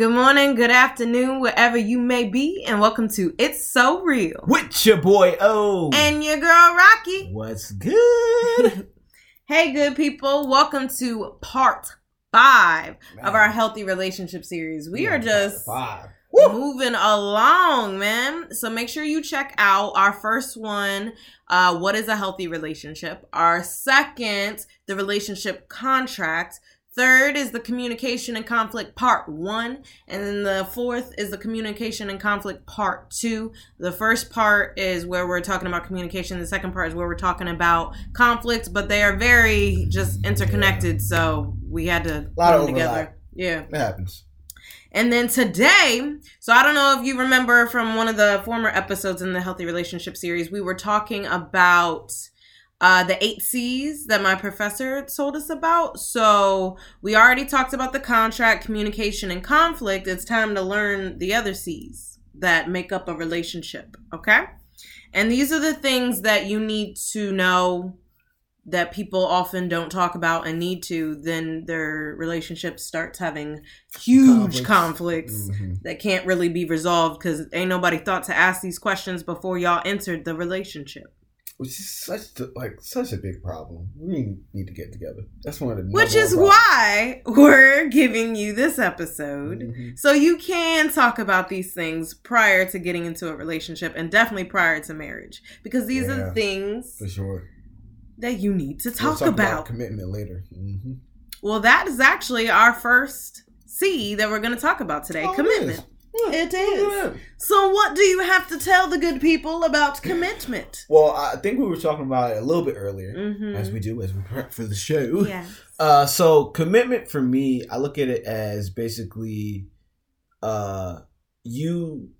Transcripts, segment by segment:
Good morning, good afternoon, wherever you may be, and welcome to It's So Real. With your boy O. And your girl Rocky. What's good? Hey, good people, welcome to part five of our healthy relationship series. We are just five. moving along, man. So make sure you check out our first one, uh, What is a Healthy Relationship? Our second, The Relationship Contract. Third is the Communication and Conflict Part One. And then the fourth is the Communication and Conflict Part Two. The first part is where we're talking about communication. The second part is where we're talking about conflict, but they are very just interconnected. So we had to Lot put of them together. Yeah. It happens. And then today, so I don't know if you remember from one of the former episodes in the Healthy Relationship series, we were talking about uh, the eight C's that my professor told us about. So we already talked about the contract, communication, and conflict. It's time to learn the other C's that make up a relationship, okay? And these are the things that you need to know that people often don't talk about and need to, then their relationship starts having huge Conflicts. conflicts Mhm. that can't really be resolved because ain't nobody thought to ask these questions before y'all entered the relationship. Which is such a, like such a big problem. We need to get together. That's one of the Which is one why we're giving you this episode. problems. Mhm. So you can talk about these things prior to getting into a relationship and definitely prior to marriage because these are Yeah, the things for sure. that you need to We'll talk, talk about. commitment later. hmm Well, that is actually our first C that we're going to talk about today Oh, commitment. It is. So, what do you have to tell the good people about commitment? Well, I think we were talking about it a little bit earlier, Mm-hmm. as we do as we prep for the show. Yeah. Uh, so commitment for me, I look at it as basically, uh, you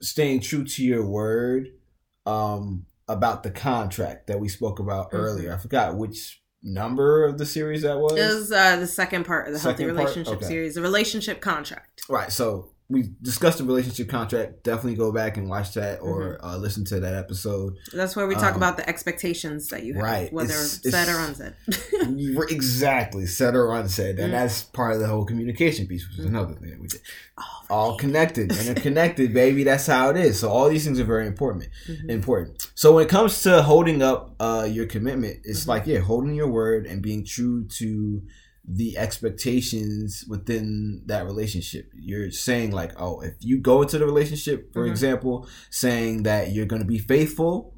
staying true to your word, um, about the contract that we spoke about Mhm. earlier. I forgot which number of the series that was. It was uh, the second part of the Healthy Second part? Relationship Okay. series, the relationship contract. Right. So we discussed the relationship contract. Definitely go back and watch that or uh, listen to that episode. That's where we talk Um, about the expectations that you have, right. whether It's- said or it's- unsaid. You exactly. Said or unsaid. And Mm. that's part of the whole communication piece, which is Mhm. another thing that we did. Oh, All connected. Interconnected, baby. That's how it is. So all these things are very important. Mhm. Important. So when it comes to holding up uh, your commitment, it's Mhm. like, yeah, holding your word and being true to the expectations within that relationship. You're saying like, oh, if you go into the relationship, for Mhm. example, saying that you're going to be faithful,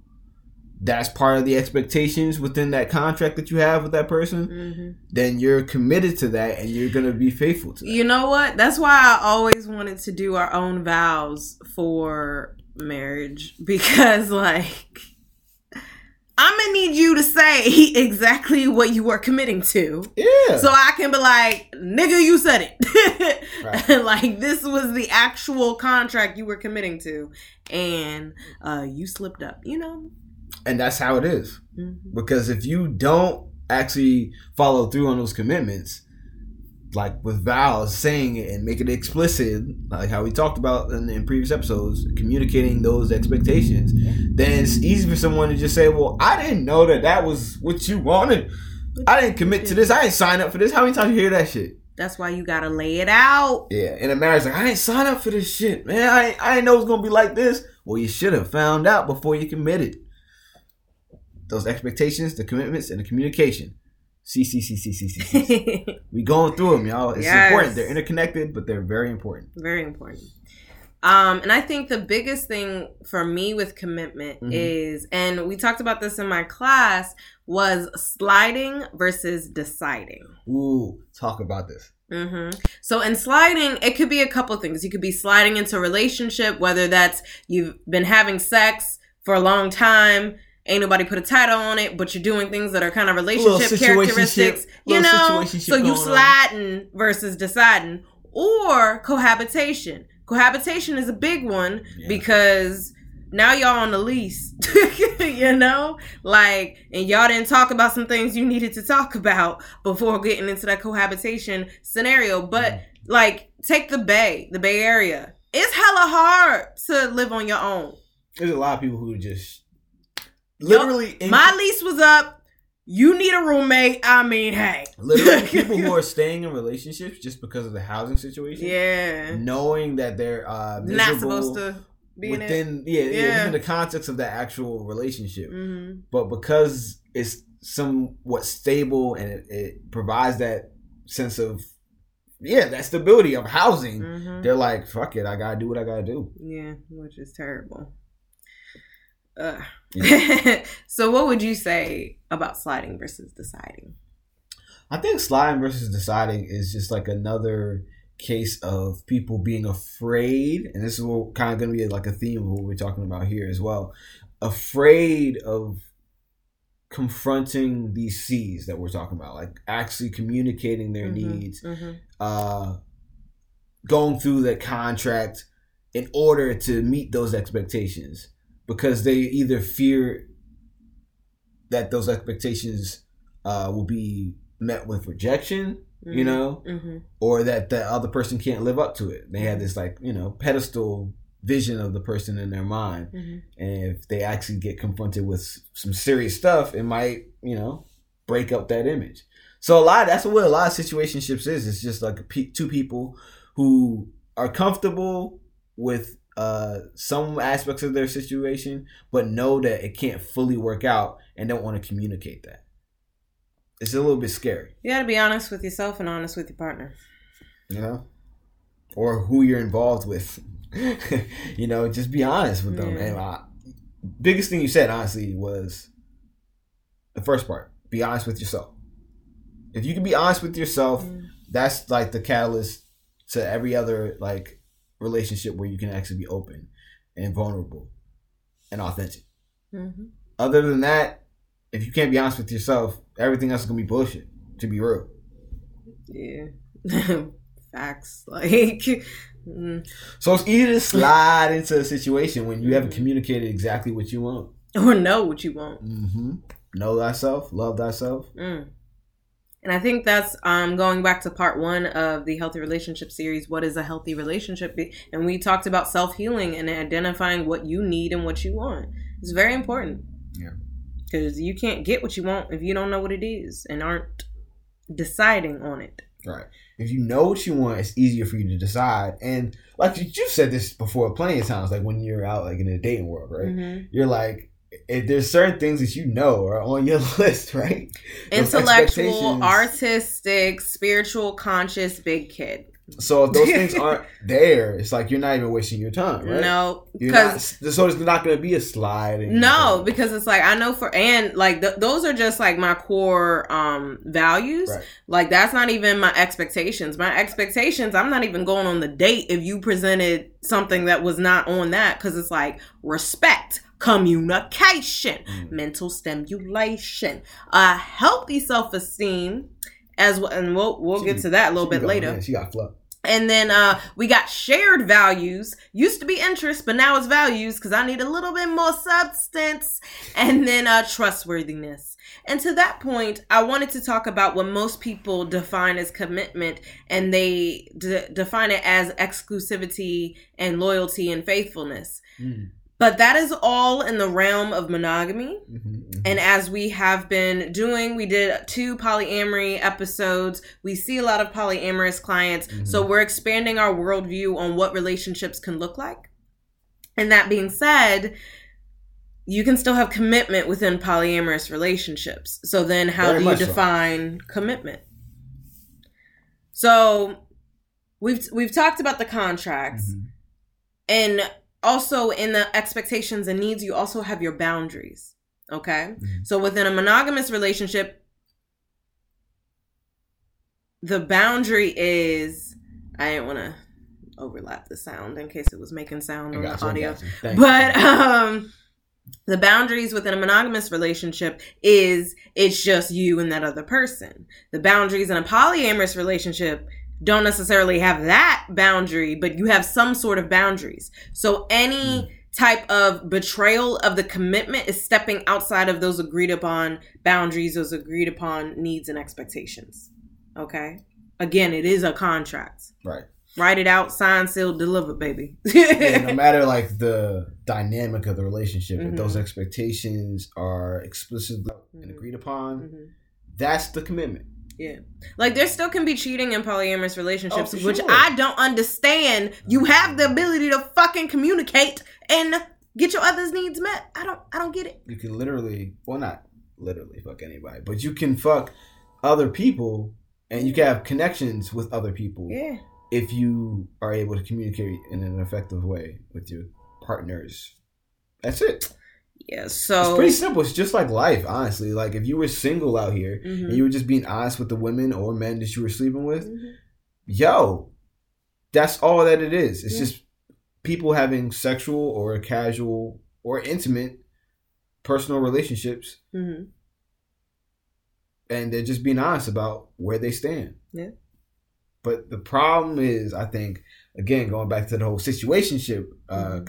that's part of the expectations within that contract that you have with that person, Mhm. then you're committed to that and you're going to be faithful to that. You know what? That's why I always wanted to do our own vows for marriage because, like, I'm gonna need you to say exactly what you were committing to. yeah. So I can be like, nigga, you said it. Right. like this was the actual contract you were committing to, and uh, you slipped up. You know. and that's how it is. Mhm. Because if you don't actually follow through on those commitments, like with vows, saying it and make it explicit, like how we talked about in, in previous episodes, communicating those expectations, then it's easy for someone to just say, "Well, I didn't know that that was what you wanted. I didn't commit to this. I didn't sign up for this." How many times you hear that shit? That's why you gotta lay it out. Yeah, in a marriage, like I didn't sign up for this shit, man. I I didn't know it was gonna be like this. Well, you should have found out before you committed. Those expectations, the commitments, and the communication. C C C C C C C. We going through them, y'all. It's Yes. important. They're interconnected, but they're very important. Very important. Um, and I think the biggest thing for me with commitment Mhm. is, and we talked about this in my class, was sliding versus deciding. Ooh, talk about this. hmm So in sliding, it could be a couple things. You could be sliding into a relationship, whether that's you've been having sex for a long time, ain't nobody put a title on it, but you're doing things that are kind of relationship characteristics, you know. So you going on. sliding versus deciding, or cohabitation. Cohabitation is a big one Yeah. because now y'all on the lease, you know, like, and y'all didn't talk about some things you needed to talk about before getting into that cohabitation scenario. But Mhm. like, take the Bay, the Bay Area. It's hella hard to live on your own. There's a lot of people who just literally in- My lease was up. You need a roommate. I mean, hey, literally people who are staying in relationships just because of the housing situation. yeah, Knowing that they're uh not supposed to be in it. within yeah, yeah, Yeah. within the context of that actual relationship. hmm But because it's somewhat stable and it, it provides that sense of yeah, that stability of housing, hmm they're like, fuck it, I gotta do what I gotta do. Yeah, which is terrible. Yeah. so, what would you say about sliding versus deciding? I think sliding versus deciding is just like another case of people being afraid, and this is what kind of going to be like a theme of what we're talking about here as well. Afraid of confronting these C's that we're talking about, like actually communicating their Mhm, needs, mhm. uh, going through the contract in order to meet those expectations because they either fear that those expectations uh, will be met with rejection, you Mhm, know, mhm. or that the other person can't live up to it. They have this like you know pedestal vision of the person in their mind, Mhm. and if they actually get confronted with some serious stuff, it might you know break up that image. So a lot that's what a lot of situationships is. It's just like two people who are comfortable with uh some aspects of their situation, but know that it can't fully work out and don't want to communicate that. It's a little bit scary. You got to be honest with yourself and honest with your partner. you know, or who you're involved with. you know, just be honest with them. Yeah. And uh, biggest thing you said, honestly, was the first part. Be honest with yourself. If you can be honest with yourself, Mm. that's like the catalyst to every other like relationship where you can actually be open and vulnerable and authentic. Mhm. Other than that, if you can't be honest with yourself, everything else is gonna be bullshit. To be real. Yeah. Facts. Like, mm. So it's easy to slide into a situation when you haven't Mhm. communicated exactly what you want. or know what you want. Mm-hmm. Know thyself, love thyself. Mm. And I think that's um, going back to part one of the healthy relationship series. What is a healthy relationship? And we talked about self healing and identifying what you need and what you want. It's very important. Yeah. Because you can't get what you want if you don't know what it is and aren't deciding on it. Right. If you know what you want, it's easier for you to decide. And like you- you've said this before plenty of times, like when you're out like in the dating world, right? Mhm. You're like, if there's certain things that you know are on your list, right? Intellectual, artistic, spiritual, conscious, big kid. So if those things aren't there, it's like you're not even wasting your time, right? No, because so it's not going to be a slide. No, because it's like I know for and like th- those are just like my core um values. Right. Like that's not even my expectations. My expectations, I'm not even going on the date if you presented something that was not on that cuz it's like respect, communication, Mm. mental stimulation, a healthy self-esteem as well and we'll we'll She- get to that a little bit later. yeah, she got fluff. And then uh, we got shared values. Used to be interests, but now it's values because I need a little bit more substance. And then uh, trustworthiness. And to that point, I wanted to talk about what most people define as commitment, and they de- define it as exclusivity and loyalty and faithfulness. Mm. But that is all in the realm of monogamy. Mhm, mhm. And as we have been doing, we did two polyamory episodes. We see a lot of polyamorous clients. Mhm. So we're expanding our worldview on what relationships can look like. And that being said, you can still have commitment within polyamorous relationships. So then how Very do you much so. define commitment? So we've we've talked about the contracts Mhm. and also in the expectations and needs you also have your boundaries okay Mhm. so within a monogamous relationship the boundary is i didn't want to overlap the sound in case it was making sound on the you, audio got you. Thank you. but um the boundaries within a monogamous relationship is it's just you and that other person the boundaries in a polyamorous relationship don't necessarily have that boundary but you have some sort of boundaries so any type of betrayal of the commitment is stepping outside of those agreed upon boundaries, those agreed upon needs and expectations. Okay. Again, it is a contract. Right. Write it out, sign, seal, deliver, baby. And no matter like the dynamic of the relationship, if Mhm. those expectations are explicitly and Mhm. agreed upon, Mhm. that's the commitment. Yeah. Like there still can be cheating in polyamorous relationships, Oh, which sure. I don't understand. You have the ability to fucking communicate and get your others' needs met. I don't I don't get it. You can literally, well, not literally fuck anybody, but you can fuck other people and you can have connections with other people Yeah. if you are able to communicate in an effective way with your partners. That's it. Yeah. It's So pretty simple. It's just like life, honestly. Like if you were single out here Mhm. and you were just being honest with the women or men that you were sleeping with, Mhm. yo, that's all that it is. It's Yeah. just people having sexual or casual or intimate personal relationships Mhm. and they're just being honest about where they stand. Yeah. But the problem is, I think, again, going back to the whole situationship uh, Mhm.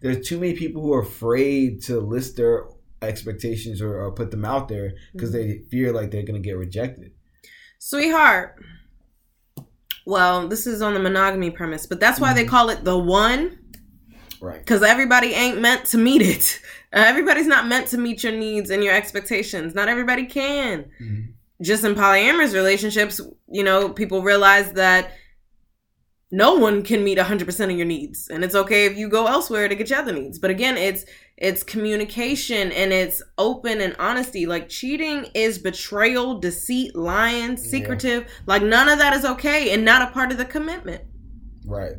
There's too many people who are afraid to list their expectations or, or put them out there because they fear like they're going to get rejected. Sweetheart. Well, this is on the monogamy premise, but that's why they Mhm. call it the one. Right. Because everybody ain't meant to meet it. Everybody's not meant to meet your needs and your expectations. Not everybody can. Mhm. Just in polyamorous relationships, you know, people realize that no one can meet 100% of your needs and it's okay if you go elsewhere to get your other needs. But again it's it's communication and it's open and honesty. Like cheating is betrayal deceit lying secretive. Like none of that is okay and not a part of the commitment. Right.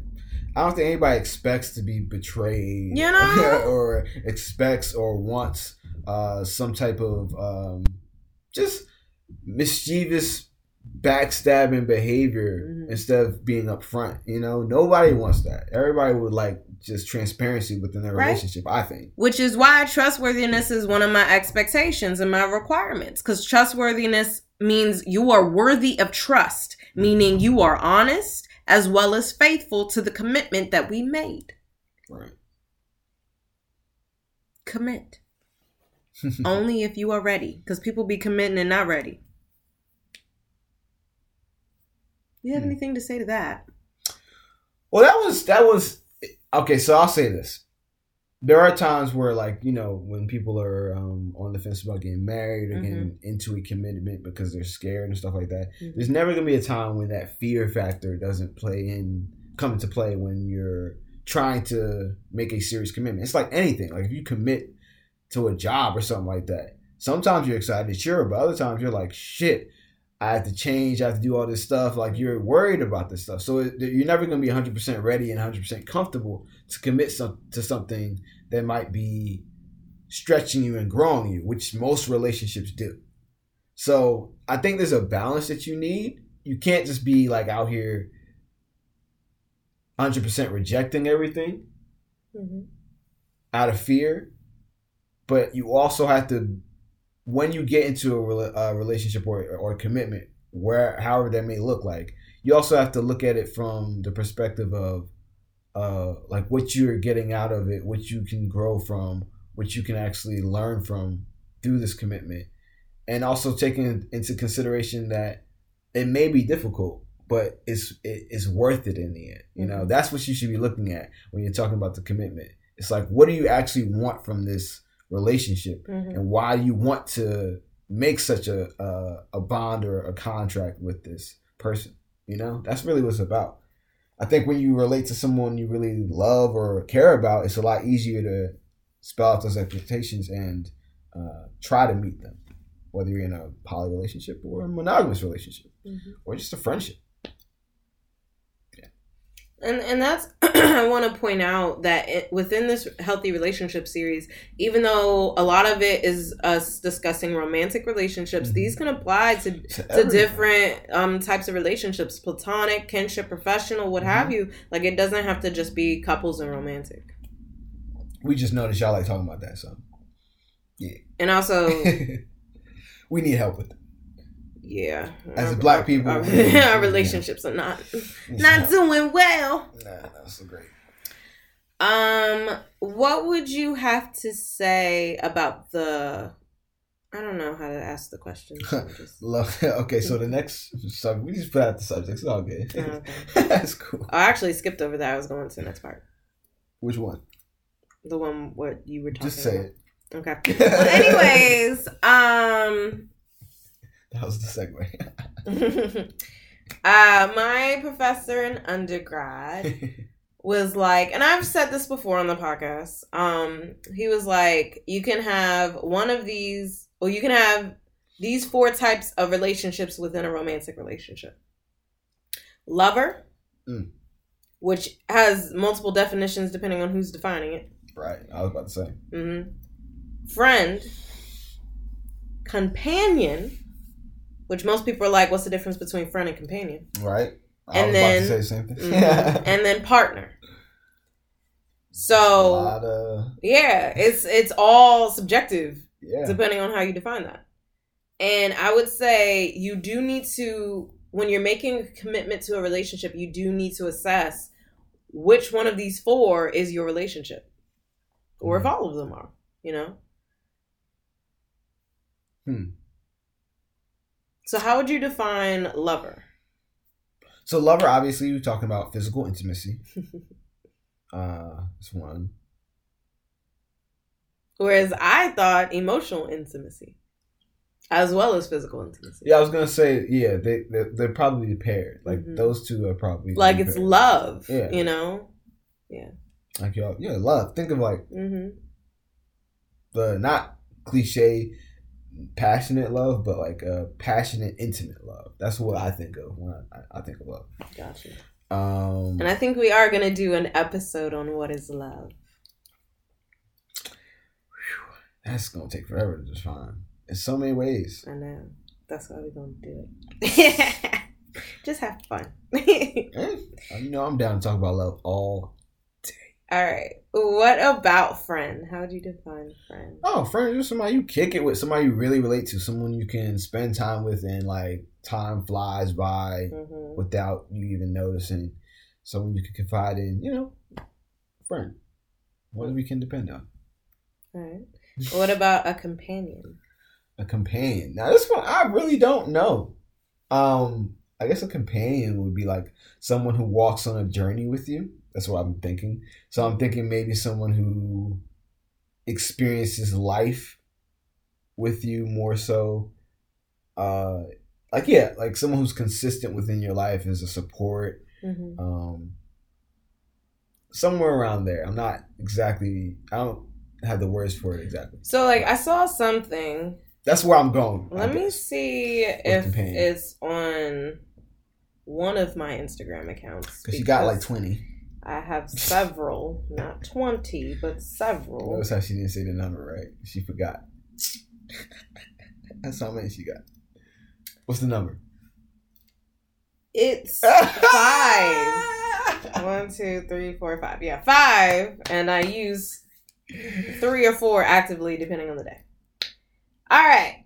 I don't think anybody expects to be betrayed, You know? or expects or wants uh, some type of um, just mischievous, backstabbing behavior Mhm. instead of being upfront. You know, nobody wants that. Everybody would like just transparency within their Right. relationship. I think. which is why trustworthiness is one of my expectations and my requirements because trustworthiness means you are worthy of trust meaning you are honest as well as faithful to the commitment that we made Right. commit only if you are ready because people be committing and not ready you have Hmm. anything to say to that Well, that was that was okay. So I'll say this: there are times where, like, you know, when people are um, on the fence about getting married or getting into a commitment because they're scared and stuff like that. Mhm. There's never gonna be a time when that fear factor doesn't play in, come into play when you're trying to make a serious commitment. It's like anything. Like if you commit to a job or something like that, sometimes you're excited, sure, but other times you're like, shit. I have to change. I have to do all this stuff. Like you're worried about this stuff, so it, you're never going to be 100 percent ready and 100 percent comfortable to commit some, to something that might be stretching you and growing you, which most relationships do. So I think there's a balance that you need. You can't just be like out here 100 percent rejecting everything mm-hmm. out of fear, but you also have to when you get into a, rela- a relationship or, or a commitment, where however that may look like, you also have to look at it from the perspective of uh, like what you're getting out of it, what you can grow from, what you can actually learn from through this commitment, and also taking into consideration that it may be difficult, but it's it, it's worth it in the end. You know, Mhm. that's what you should be looking at when you're talking about the commitment. It's like, what do you actually want from this relationship? Mhm. and why you want to make such a, a a bond or a contract with this person. You know, that's really what it's about. I think when you relate to someone you really love or care about, it's a lot easier to spell out those expectations and uh, try to meet them, whether you're in a poly relationship or a monogamous relationship Mhm. or just a friendship. And and that's I want to point out that it, within this healthy relationship series, even though a lot of it is us discussing romantic relationships, Mhm. these can apply to To, to different um types of relationships, platonic, kinship, professional, what have you. Like it doesn't have to just be couples and romantic. We just noticed y'all like talking about that, so Yeah. And also, we need help with it. Yeah, As our- black people, our, our relationships are not not doing well. Nah, that's so great. Um, what would you have to say about the? I don't know how to ask the question. so just-. Okay, so the next subject, we just put out the subjects. It's all good. Oh, okay. That's cool. I actually skipped over that. I was going to the next part. Which one? The one what you were talking Just say about. it. Okay. Well, anyways, um, That was the segue. uh, my professor in undergrad was like, and I've said this before on the podcast. Um, he was like, you can have one of these, or you can have these four types of relationships within a romantic relationship. Lover, Mm. which has multiple definitions depending on who's defining it. right. I was about to say. hmm Friend, companion, which most people are like, what's the difference between friend and companion? Right. I And was then- about to say the same thing. Mhm. and then partner. So of yeah, it's it's all subjective yeah. depending on how you define that. And I would say you do need to when you're making a commitment to a relationship, you do need to assess which one of these four is your relationship. Or if Mhm. all of them are, you know? Hmm. So how would you define lover? So lover, obviously, you're talking about physical intimacy. uh, that's one. Whereas I thought emotional intimacy, as well as physical intimacy. Yeah, I was gonna say, yeah, they they're, they're probably paired. Like Mhm. those two are probably Like it's paired. love, Yeah. you know? Yeah. Like y'all, yeah, love. Think of like hmm the not cliche passionate love, but like a passionate, intimate love. That's what I think of when I, I think of love. Gotcha. Um, And I think we are going to do an episode on what is love. that's gonna take forever to define. In so many ways. I know. That's why we're going to do it. Just have fun. You know, I'm down to talk about love all. All right. What about friend? How would you define friend? Oh, friend, you're somebody you kick it with, somebody you really relate to, someone you can spend time with, and like time flies by hmm without you even noticing. Someone you can confide in, you know, friend. What we can depend on. All right. What about a companion? A companion. Now this one I really don't know. Um, I guess a companion would be like someone who walks on a journey with you. That's what I'm thinking. So I'm thinking maybe someone who experiences life with you more so. Uh, like yeah, like someone who's consistent within your life as a support. hmm Um, somewhere around there. I'm not exactly. I don't have the words for it exactly. So, like, I saw something. That's where I'm going. Let me see if it's on one of my Instagram accounts. Cause you got like twenty. I have several, not 20, but several. Notice how she didn't say the number right. She forgot. That's how many she got. What's the number? It's five. One, two, three, four, five. Yeah, five. And I use three or four actively depending on the day. All right.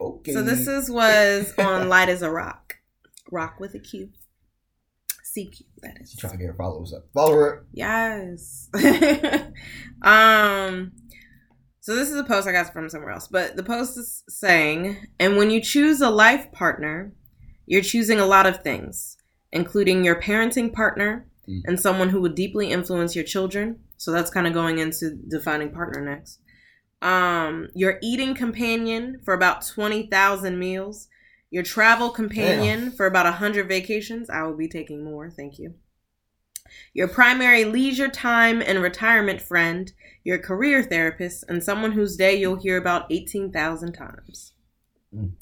Okay. So this is was on Light as a Rock. Rock with a Q. CQ, that is. Trying to get her followers up. Follow her. Yes. um so this is a post I got from somewhere else, but the post is saying, and when you choose a life partner, you're choosing a lot of things, including your parenting partner Mm. and someone who would deeply influence your children. So that's kind of going into defining partner next. Um, your eating companion for about 20,000 meals, your travel companion for about 100 vacations. I will be taking more, thank you your primary leisure time and retirement friend, your career therapist, and someone whose day you'll hear about 18,000 times. Mm.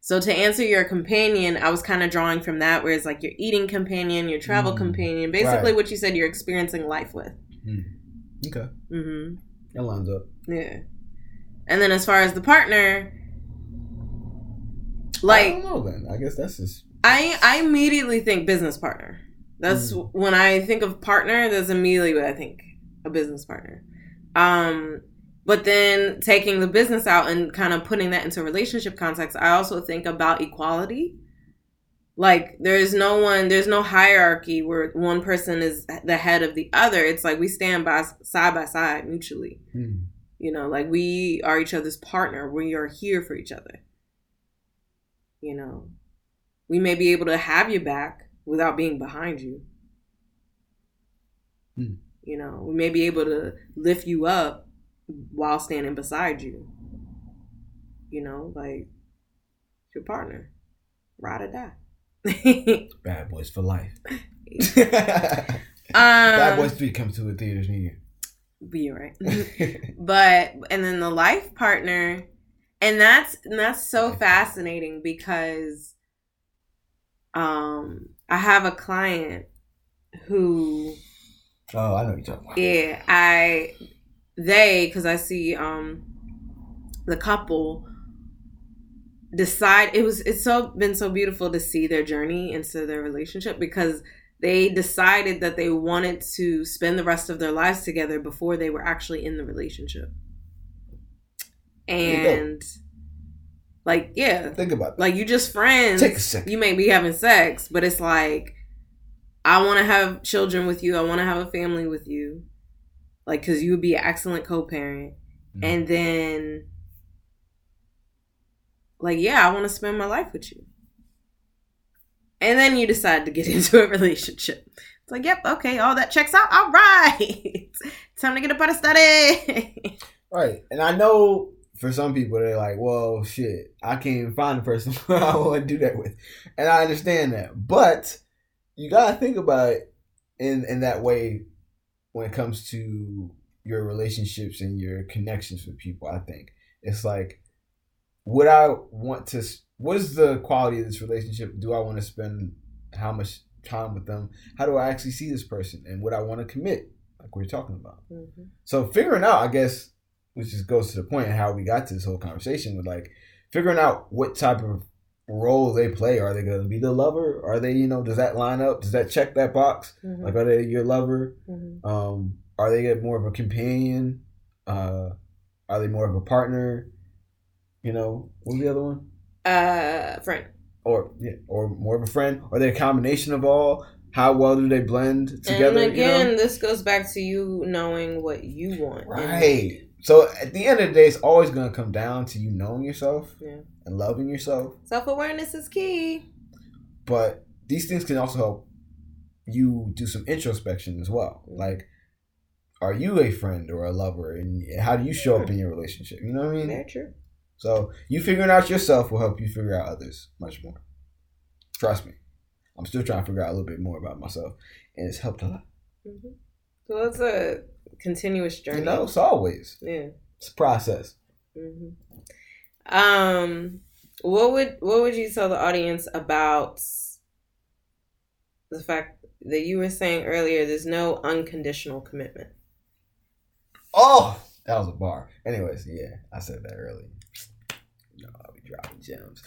So, to answer your companion, I was kind of drawing from that, where it's like your eating companion, your travel Mm. companion, basically Right. what you said you're experiencing life with. Okay. Mm-hmm. That lines up. Yeah. And then as far as the partner, I like, don't know then. I guess that's just I I immediately think business partner. That's Mm. when I think of partner. That's immediately what I think a business partner. Um, but then taking the business out and kind of putting that into relationship context, I also think about equality. Like there's no one, there's no hierarchy where one person is the head of the other. It's like we stand by side by side mutually. Hmm. You know, like we are each other's partner. We are here for each other. You know, we may be able to have you back without being behind you. Hmm. You know, we may be able to lift you up while standing beside you. You know, like your partner, ride or die. Bad Boys for life. um, Bad Boys Three comes to the theaters near you. Be right. but and then the life partner and that's and that's so fascinating because um i have a client who oh, I know you're talking about. yeah i they because i see um the couple decide it was it's so been so beautiful to see their journey into their relationship because they decided that they wanted to spend the rest of their lives together before they were actually in the relationship. And like yeah. Think about that. like you just friends. Take a second. you may be having sex but it's like i want to have children with you. I want to have a family with you. Like because you would be an excellent co-parent. Mhm. and then like yeah i want to spend my life with you. And then you decide to get into a relationship. It's like yep okay all that checks out. All right. Time to get up out of study. Right. And I know for some people they're like, well, shit, I can't even find the person I want to do that with. And I understand that. But you gotta think about it in in that way when it comes to your relationships and your connections with people, I think. It's like would I want to what is the quality of this relationship? Do I want to spend how much time with them? How do I actually see this person? And would I want to commit? Like we are talking about. Mm-hmm. So figuring out, I guess, which just goes to the point of how we got to this whole conversation with like figuring out what type of role they play. Are they going to be the lover? Are they, you know, does that line up? Does that check that box? Like, are they your lover? Um, are they more of a companion? Uh, are they more of a partner? You know, what was the other one? uh friend Or yeah, or more of a friend? Are they a combination of all? How well do they blend together? and again, you know? this goes back to you knowing what you want. And- Right. So at the end of the day, it's always going to come down to you knowing yourself Yeah. and loving yourself. Self awareness is key. But these things can also help you do some introspection as well. Like, are you a friend or a lover? And how do you show up in your relationship? You know what I mean? Very true. So you figuring out yourself will help you figure out others much more. Trust me. I'm still trying to figure out a little bit more about myself. And it's helped a lot. hmm So it's a continuous journey. You know, it's always. Yeah. It's a process. hmm Um, what would what would you tell the audience about the fact that you were saying earlier? There's no unconditional commitment. Oh, that was a bar. Anyways, yeah, I said that earlier. You know, I'll be dropping gems.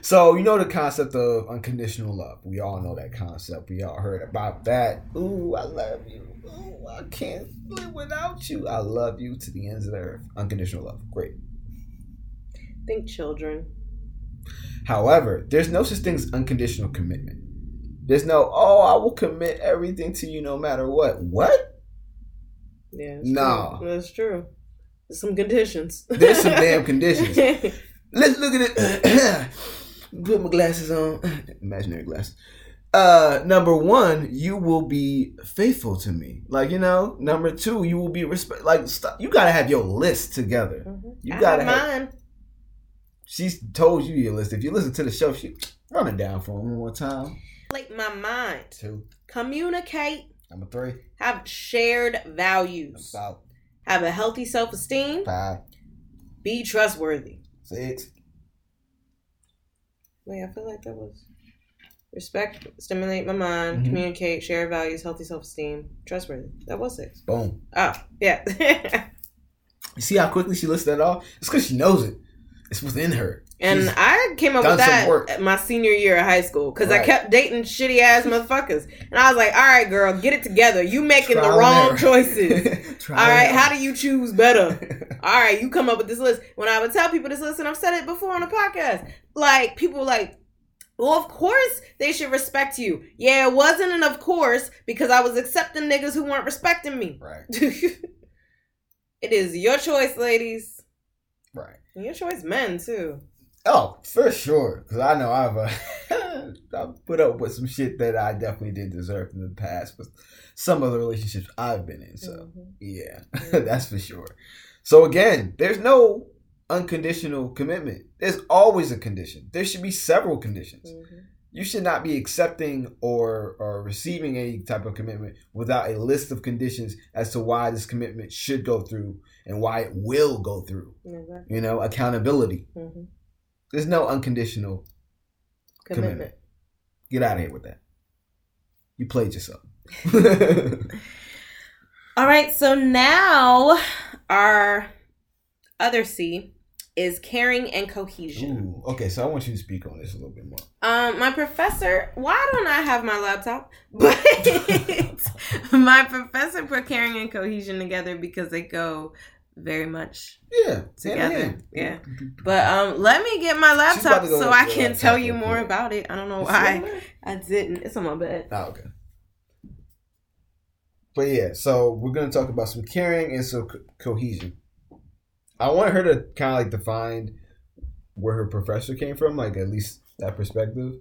so you know the concept of unconditional love. We all know that concept. We all heard about that. Ooh, I love you. Ooh, I can't live without you. I love you to the ends of the earth. Unconditional love. Great. Think children. However, there's no such thing as unconditional commitment. There's no, oh, I will commit everything to you no matter what. What? Yeah. that's No. true. That's true. Some conditions. There's some damn conditions. Let's look at it. Put my glasses on. Imaginary glasses. Uh, number one, you will be faithful to me. Like you know. Number two, you will be respect. Like stop. You gotta have your list together. Mhm. You I gotta have have. mine. She's told you your list. If you listen to the show, she run it down for me one more time. Like my mind. Two. Communicate. Number three. Have shared values. About Have a healthy self esteem. five, Be trustworthy. six. Wait, I feel like that was respect, stimulate my mind, Mhm. communicate, share values, healthy self esteem, trustworthy. That was six. Boom. Oh, yeah. You see how quickly she listed that off? It's because she knows it. It's within her. and She's- I came up done with that work. my senior year of high school because I kept dating shitty ass motherfuckers. And I was like, all right, girl, get it together. You making Trial the wrong choices. All right, how do you choose better? All right, you come up with this list. When I would tell people this list, and I've said it before on the podcast, like people were like, Well, of course they should respect you. Yeah, it wasn't an of course because I was accepting niggas who weren't respecting me. Right. it is your choice, ladies. Right. And your choice, men too. Oh, for sure. Because I know I've uh, I've put up with some shit that I definitely didn't deserve in the past with some of the relationships I've been in. So Mhm. yeah, that's for sure. So again, there's no unconditional commitment. There's always a condition. There should be several conditions. Mhm. You should not be accepting or or receiving any type of commitment without a list of conditions as to why this commitment should go through and why it will go through. You know, accountability. There's no unconditional Commitment. commitment. Get out of here with that. You played yourself. All right, so now our other C is caring and cohesion. Ooh, okay, so I want you to speak on this a little bit more. Um, my professor, why don't I have my laptop? But my professor put caring and cohesion together because they go very much Yeah, together. Yeah. But um, let me get my laptop go so I can tell you more quick. about it. I don't know why? I didn't. It's on my bed. Oh, okay. But yeah, so we're gonna talk about some caring and some co- cohesion. I want her to kind of like define where her professor came from, like at least that perspective,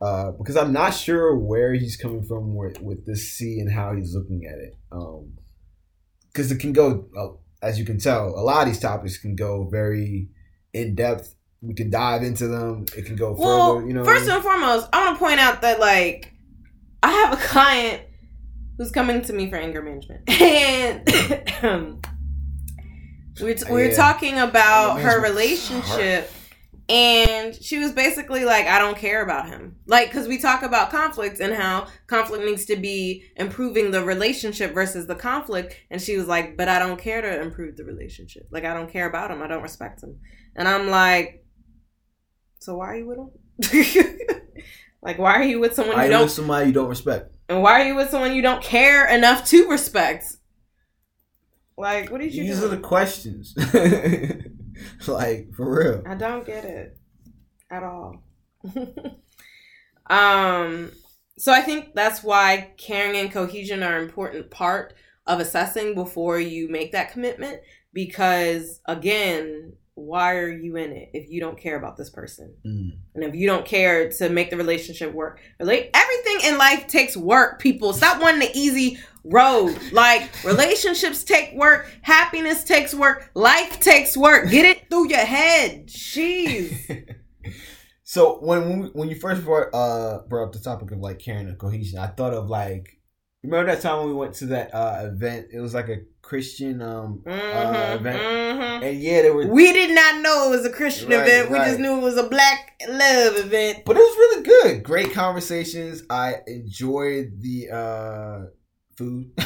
uh, because I'm not sure where he's coming from with, with this C and how he's looking at it. Because it can go, as you can tell, a lot of these topics can go very in depth. We can dive into them. It can go Well, further. You know, first and foremost, I want to point out that like I have a client who's coming to me for anger management, and we're t- we're talking about her relationship. And she was basically like, I don't care about him. Like, because we talk about conflict and how conflict needs to be improving the relationship versus the conflict. And she was like, but I don't care to improve the relationship. Like, I don't care about him. I don't respect him. And I'm like, so why are you with him? like, why are you with someone you don't? with somebody you don't respect? And why are you with someone you don't care enough to respect? Like, what did you These do? are the questions. like for real. I don't get it at all. um, so I think that's why caring and cohesion are an important part of assessing before you make that commitment. Because again, why are you in it if you don't care about this person? Mm. And if you don't care to make the relationship work, relate everything in life takes work, people. Stop wanting the easy road. Like relationships take work, happiness takes work, life takes work. Get it through your head. Jeez. So when when you first brought uh brought up the topic of like caring and cohesion, I thought of like remember that time when we went to that uh event? It was like a Christian um uh, Mhm, event, mhm. and yeah, they were, We did not know it was a Christian Right, event. We just knew it was a black love event. but it was really good. Great conversations. I enjoyed the uh food.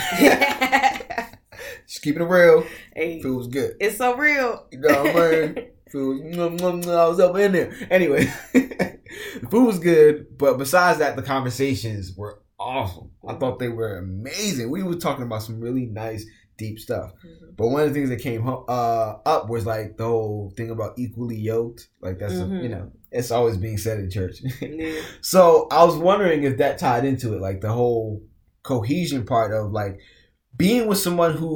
Just keeping it real. hey, Food was good. it's so real. You know what I mean? Food, I was up in there. Anyway, the food was good, but besides that, the conversations were awesome. I thought they were amazing. We were talking about some really nice, deep stuff. But one of the things that came uh, up was like the whole thing about equally yoked. Like that's a, Mhm. you know, it's always being said in church. Yeah. So I was wondering if that tied into it, like the whole cohesion part of like being with someone who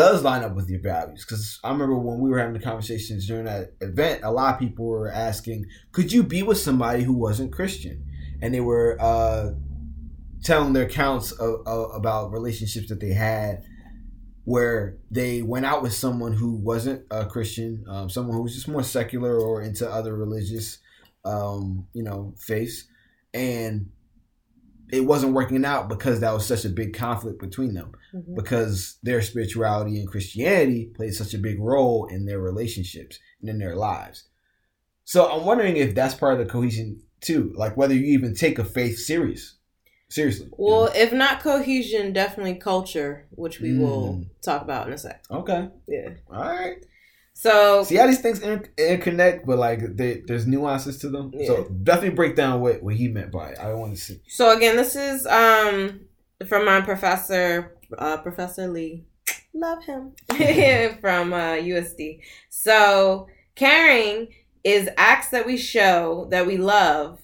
does line up with your values. Because I remember when we were having the conversations during that event, a lot of people were asking, "Could you be with somebody who wasn't Christian?" And they were uh, telling their accounts of, of, about relationships that they had. Where they went out with someone who wasn't a Christian, um, someone who was just more secular or into other religious um, you know, face, and it wasn't working out because that was such a big conflict between them Mhm. because their spirituality and Christianity played such a big role in their relationships and in their lives. So I'm wondering if that's part of the cohesion too, like whether you even take a faith serious, seriously. Well, know? if not cohesion, definitely culture, which we will Mm. talk about in a sec. okay, Yeah. all right. So See how these things inter- interconnect, but like they, there's nuances to them. So definitely break down what, what he meant by it. I want to see. So again, this is um from my professor, uh, Professor Lee. Love him from uh, USD. So caring is acts that we show that we love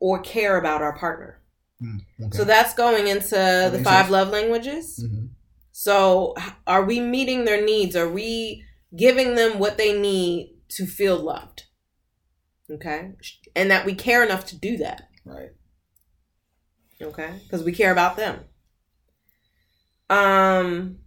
or care about our partner. Mm, okay. So that's going into the five sense. love languages. Mhm. So are we meeting their needs? Are we giving them what they need to feel loved? Okay. And that we care enough to do that. right. Okay. Because we care about them. Um,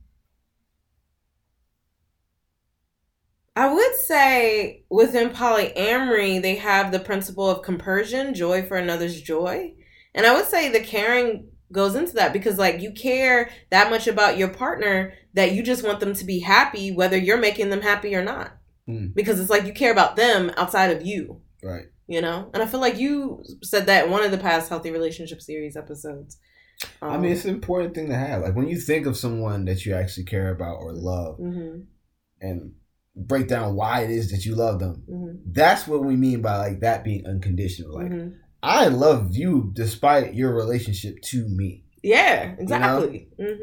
I would say within polyamory, they have the principle of compersion, joy for another's joy. And I would say the caring goes into that because, like, you care that much about your partner that you just want them to be happy, whether you're making them happy or not. Mm. Because it's like you care about them outside of you Right. you know and i feel like you said that in one of the past healthy relationship series episodes um, I mean, it's an important thing to have. Like when you think of someone that you actually care about or love, mhm, and break down why it is that you love them. mhm, That's what we mean by like that being unconditional. Like mhm. I love you despite your relationship to me. yeah exactly Mhm.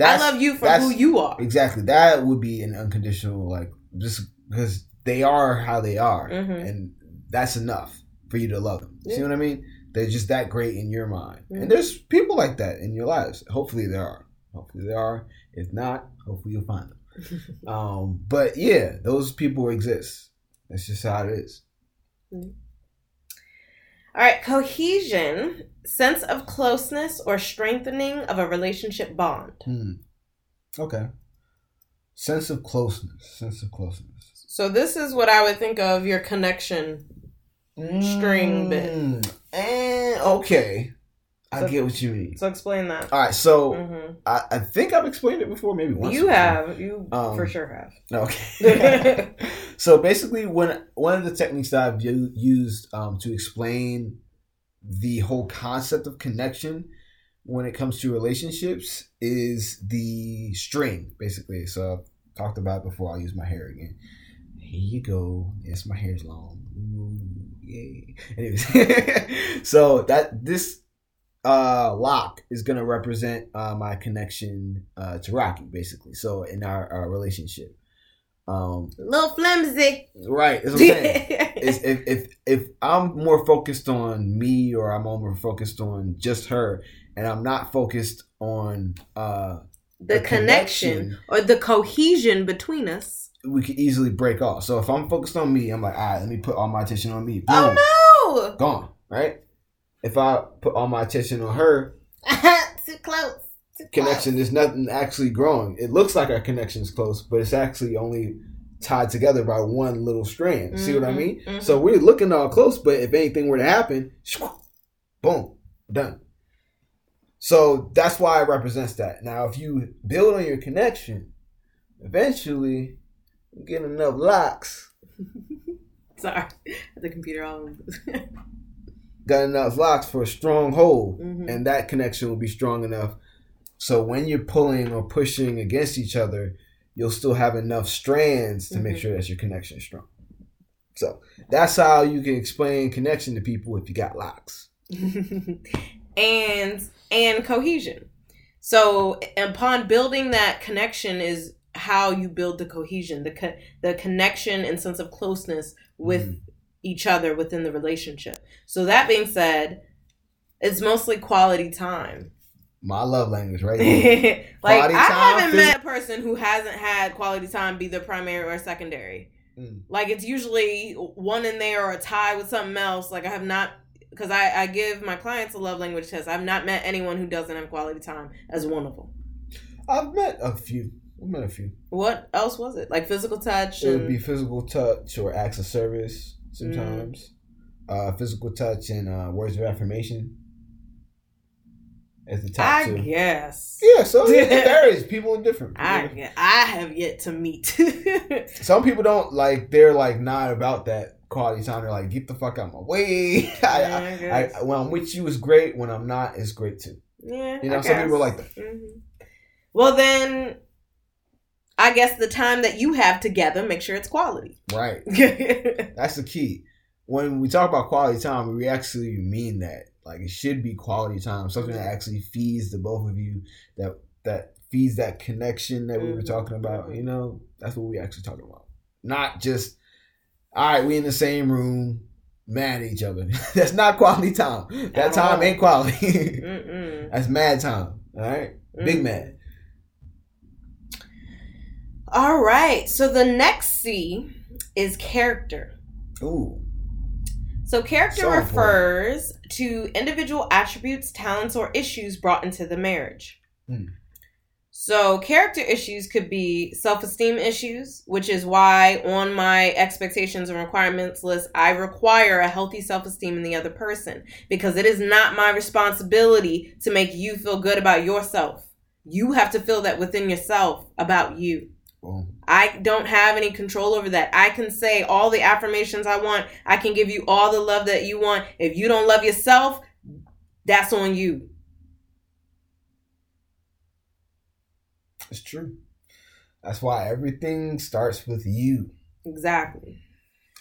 i love you for who you are Exactly. That would be an unconditional like just because they are how they are, Mhm. and that's enough for you to love them. You See what I mean? They're just that great in your mind, Mhm. and there's people like that in your lives. Hopefully there are. Hopefully there are. If not, hopefully you'll find them. um, but yeah, those people exist. That's just how it is. All right cohesion sense of closeness or strengthening of a relationship bond Hmm. Okay. Sense of closeness. Sense of closeness. so this is what i would think of your connection String bit. Mm, And okay, I So- get what you mean. so explain that All right, so Mhm. I, I think I've explained it before, maybe once. you before. have you Um, for sure have Okay. so basically, when one of the techniques that I've used um, to explain the whole concept of connection when it comes to relationships is the string, basically. So I've talked about it before. I'll use my hair again. Here you go. Yes, my hair's long. Ooh, yay. Anyways, so that this uh lock is gonna represent uh my connection uh to Rocky, basically. So in our, our relationship. Um little flimsy right, that's what I'm saying. is if, if if I'm more focused on me or I'm more focused on just her and I'm not focused on uh the a connection or the cohesion between us. we could easily break off. So if I'm focused on me, I'm like, all right, let me put all my attention on me. Boom, Oh gone. Right? If I put all my attention on her! Too close. Too connection there's nothing actually growing. It looks like our connection is close, but it's actually only tied together by one little strand. See what I Mhm, mean? mhm. So we're looking all close, but if anything were to happen, boom, done. So that's why it represents that. Now, if you build on your connection, eventually you get enough locks, Sorry, the computer all. Got enough locks for a strong hold, Mhm. and that connection will be strong enough. So when you're pulling or pushing against each other, you'll still have enough strands to make Mhm. sure that your connection is strong. So that's how you can explain connection to people if you got locks. and and cohesion. So upon building that connection is how you build the cohesion, the co- the connection and sense of closeness with Mhm. Each other within the relationship. So that being said, it's mostly quality time. My love language, right? like. Quality I haven't met a person who hasn't had quality time be the primary or secondary. Mm. Like it's usually one in there or a tie with something else. Like I have not because I, I give my clients a love language test. I've not met anyone who doesn't have quality time as one of them. I've met a few. I've met a few. What else was it? Like physical touch It would be physical touch or acts of service sometimes. Uh, physical touch and uh, words of affirmation as the top I two. guess. Yeah, so it varies. People are different. I I have yet to meet. Some people don't like. They're like not about that quality time. They're like, get the fuck out my way. Yeah, I, I I, when I'm with you is great. When I'm not, it's great too. yeah, You know, I some people guess. are like that. Mhm. Well then, I guess the time that you have together, make sure it's quality. Right. That's the key. When we talk about quality time, we actually mean that. Like it should be quality time, something that actually feeds the both of you, that that feeds that connection that we were Mhm. talking about. You know, that's what we actually talking about. Not just, all right, we in the same room, mad at each other. That's not quality time. That time ain't quality. That's mad time. All right, big Mm. mad. All right. So the next C is character. Ooh, So character So refers to individual attributes, talents, or issues brought into the marriage. Hmm. So character issues could be self-esteem issues, which is why on my expectations and requirements list, I require a healthy self-esteem in the other person because it is not my responsibility to make you feel good about yourself. You have to feel that within yourself about you. Well, I don't have any control over that. I can say all the affirmations I want. I can give you all the love that you want. If you don't love yourself, that's on you. it's true. That's why everything starts with you. Exactly.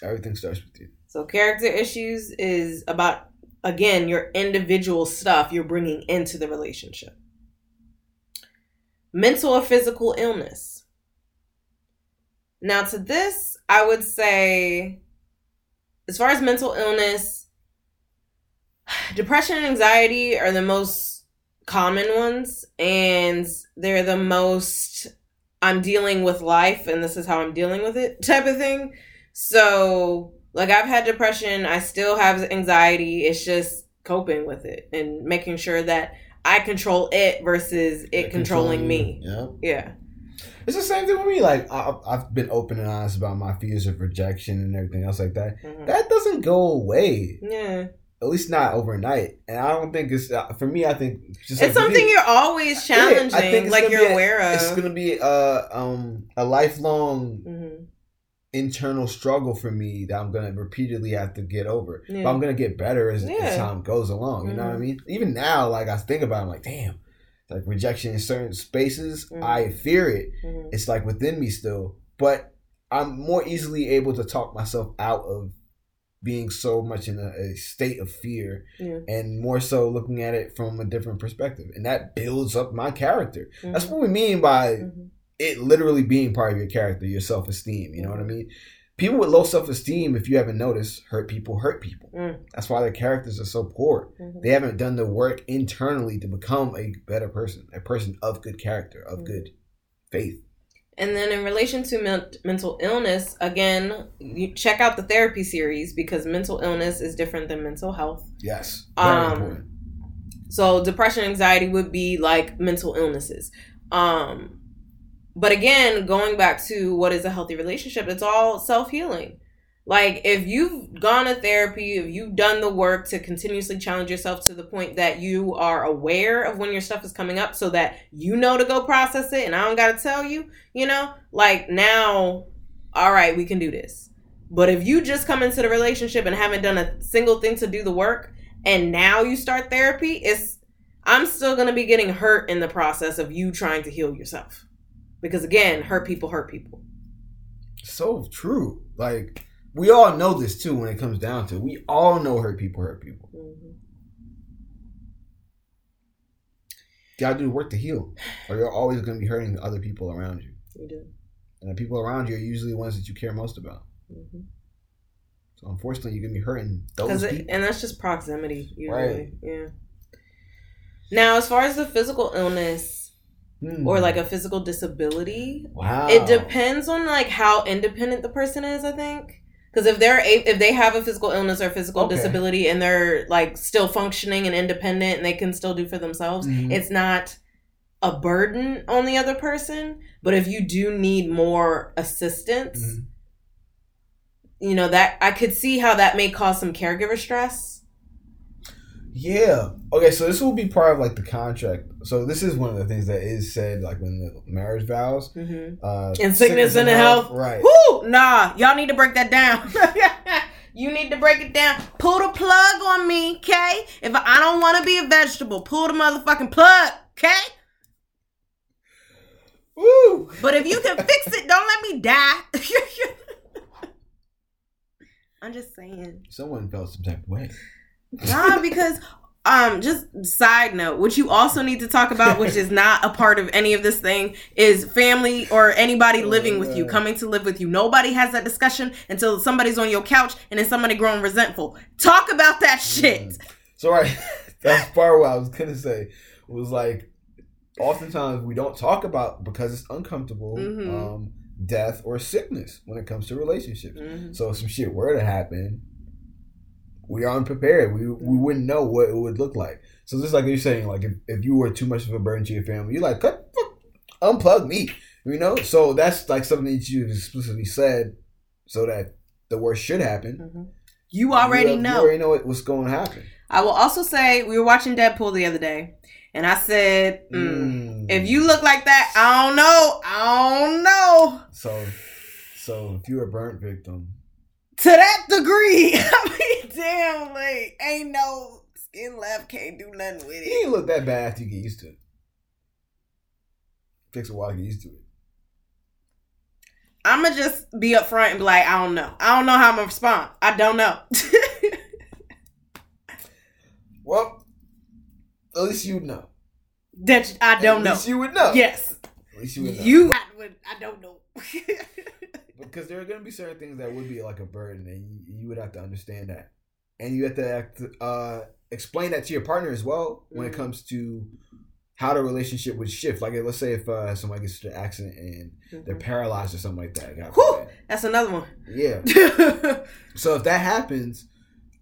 Everything starts with you. So character issues is about again your individual stuff you're bringing into the relationship. Mental or physical illness. Now to this, I would say as far as mental illness, depression and anxiety are the most common ones and they're the most I'm dealing with life and this is how I'm dealing with it type of thing. So, like I've had depression, I still have anxiety. It's just coping with it and making sure that I control it versus it controlling me. Yeah. Yeah. It's the same thing with me. Like I, I've been open and honest about my fears of rejection and everything else like that. Mhm. That doesn't go away. Yeah. At least not overnight. And I don't think it's uh, for me. I think just It's like something you, you're always Yeah, challenging, it's like you're be a- aware of. It's gonna be uh um a lifelong Mhm. internal struggle for me that I'm gonna repeatedly have to get over. Yeah. But I'm gonna get better as, Yeah. as time goes along. You know what I Mhm. mean? Even now, like I think about, it, I'm like, damn, like rejection in certain spaces, Mhm. I fear it. Mhm. It's like within me still, but I'm more easily able to talk myself out of being so much in a, a state of fear Yeah. and more so looking at it from a different perspective and that builds up my character that's Mhm. what we mean by Mhm. it literally being part of your character, your self esteem. You know what I mean? People with low self esteem, if you haven't noticed, hurt people hurt people. Mm. That's why their characters are so poor. Mhm. They haven't done the work internally to become a better person, a person of good character, of Mhm. good faith. And then in relation to men- mental illness, again, you check out the therapy series because mental illness is different than mental health. Yes, very Um, important. So depression, anxiety would be like mental illnesses. Um, but again, going back to what is a healthy relationship, it's all self healing. Like if you've gone to therapy, if you've done the work to continuously challenge yourself to the point that you are aware of when your stuff is coming up, so that you know to go process it, and I don't got to tell you, you know, like now, all right, we can do this. But if you just come into the relationship and haven't done a single thing to do the work, and now you start therapy, it's I'm still gonna be getting hurt in the process of you trying to heal yourself. Because again, hurt people hurt people. So true. Like we all know this too. When it comes down to, it. we all know hurt people hurt people. Mm-hmm. You gotta do the work to heal, or you're always gonna be hurting the other people around you. You do. And the people around you are usually the ones that you care most about. Mm-hmm. So unfortunately, you're gonna be hurting those Because people. and that's just proximity usually. Right. Yeah. Now, as far as the physical illness Hmm. or like a physical disability, wow, it depends on like how independent the person is. I think because if they're a- if they have a physical illness or physical Okay. disability and they're like still functioning and independent and they can still do for themselves, Mhm. it's not a burden on the other person. But if you do need more assistance, Mhm. you know that I could see how that may cause some caregiver stress. Yeah. Okay, so this will be part of like the contract. So this is one of the things that is said like when the marriage vows. Mm-hmm. Uh, In sickness and in health. Right. Whoo! Nah, y'all need to break that down. you need to break it down. Pull the plug on me, okay? If I don't want to be a vegetable, pull the motherfucking plug, okay? Woo! But if you can fix it, don't let me die. I'm just saying. Someone felt some type of way. Nah, because um, just side note, what you also need to talk about, which is not a part of any of this thing, is family or anybody living with you, coming to live with you. Nobody has that discussion until somebody's on your couch and then somebody growing resentful. Talk about that shit. So right, that's part of what I was gonna say. Was like, oftentimes we don't talk about because it's uncomfortable. Mhm. Um, death or sickness when it comes to relationships. Mhm. So if some shit were to happen, we are unprepared. We we wouldn't know what it would look like. So just like you're saying, like if, if you were too much of a burden to your family, you're like, cut, fuck, unplug me. You know. So that's like something that you explicitly said, so that the worst should happen. You already you, know. You already know what, what's going to happen. I will also say we were watching Deadpool the other day, and I said, mm, Mm. if you look like that, I don't know, I don't know. so so if you're a burnt victim, To that degree, I mean, damn, like ain't no skin left, can't do nothing with it it. ain't look that bad after you get used to it. Takes a while to get used to it. I'ma just be upfront and be like, I don't know, I don't know how I'm gonna respond. I don't know. Well, at least you know. that I don't At know. least you would know. Yes, At least you would know. you. I, would- I don't know. because there are going to be certain things that would be like a burden, and you, you would have to understand that, and you have to act, uh, explain that to your partner as well when it Mhm. comes to how the relationship would shift. Like, let's say if uh, somebody gets into an accident and they're paralyzed or something like that. Whew, that's another one. Yeah. So if that happens,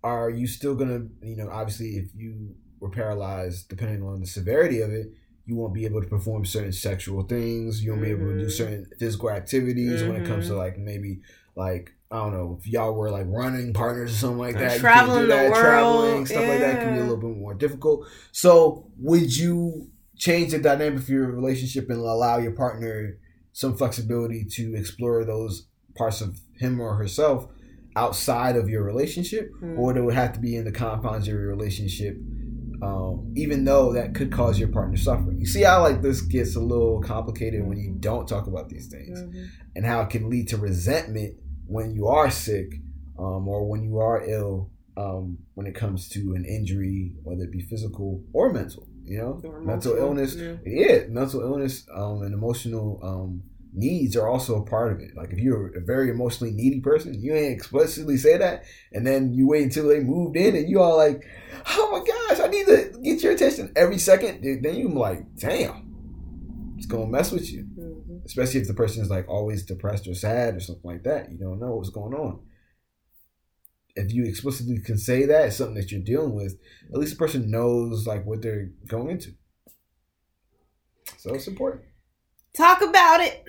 are you still gonna, you know, obviously if you were paralyzed, depending on the severity of it, you won't be able to perform certain sexual things. You won't be able to do Mhm. certain physical activities when it comes to Mhm. like maybe like I don't know if y'all were like running partners or something like that. Traveling do the that. Traveling world, stuff like that can be a little bit more difficult. So would you change the dynamic of your relationship and allow your partner some flexibility to explore those parts of him or herself outside of your relationship, Mm. or it would have to be in the confines of your relationship, um, even though that could cause your partner suffering. You see how like this gets a little complicated when you don't talk about these things, and how it can lead to resentment when you are sick um, or when you are ill. Um, when it comes to an injury, whether it be physical or mental, you know, mental illness, yeah. yeah, mental illness um, and emotional um, needs are also a part of it. Like if you're a very emotionally needy person, you ain't explicitly say that, and then you wait until they moved in, and you all like, "Oh my gosh, I need to get your attention every second. Then you like, "Damn, it's gonna mess with you." Mhm. Especially if the person is like always depressed or sad or something like that. You don't know what's going on. If you explicitly can say that it's something that you're dealing with, at least the person knows like what they're going into. So it's important. Talk about it.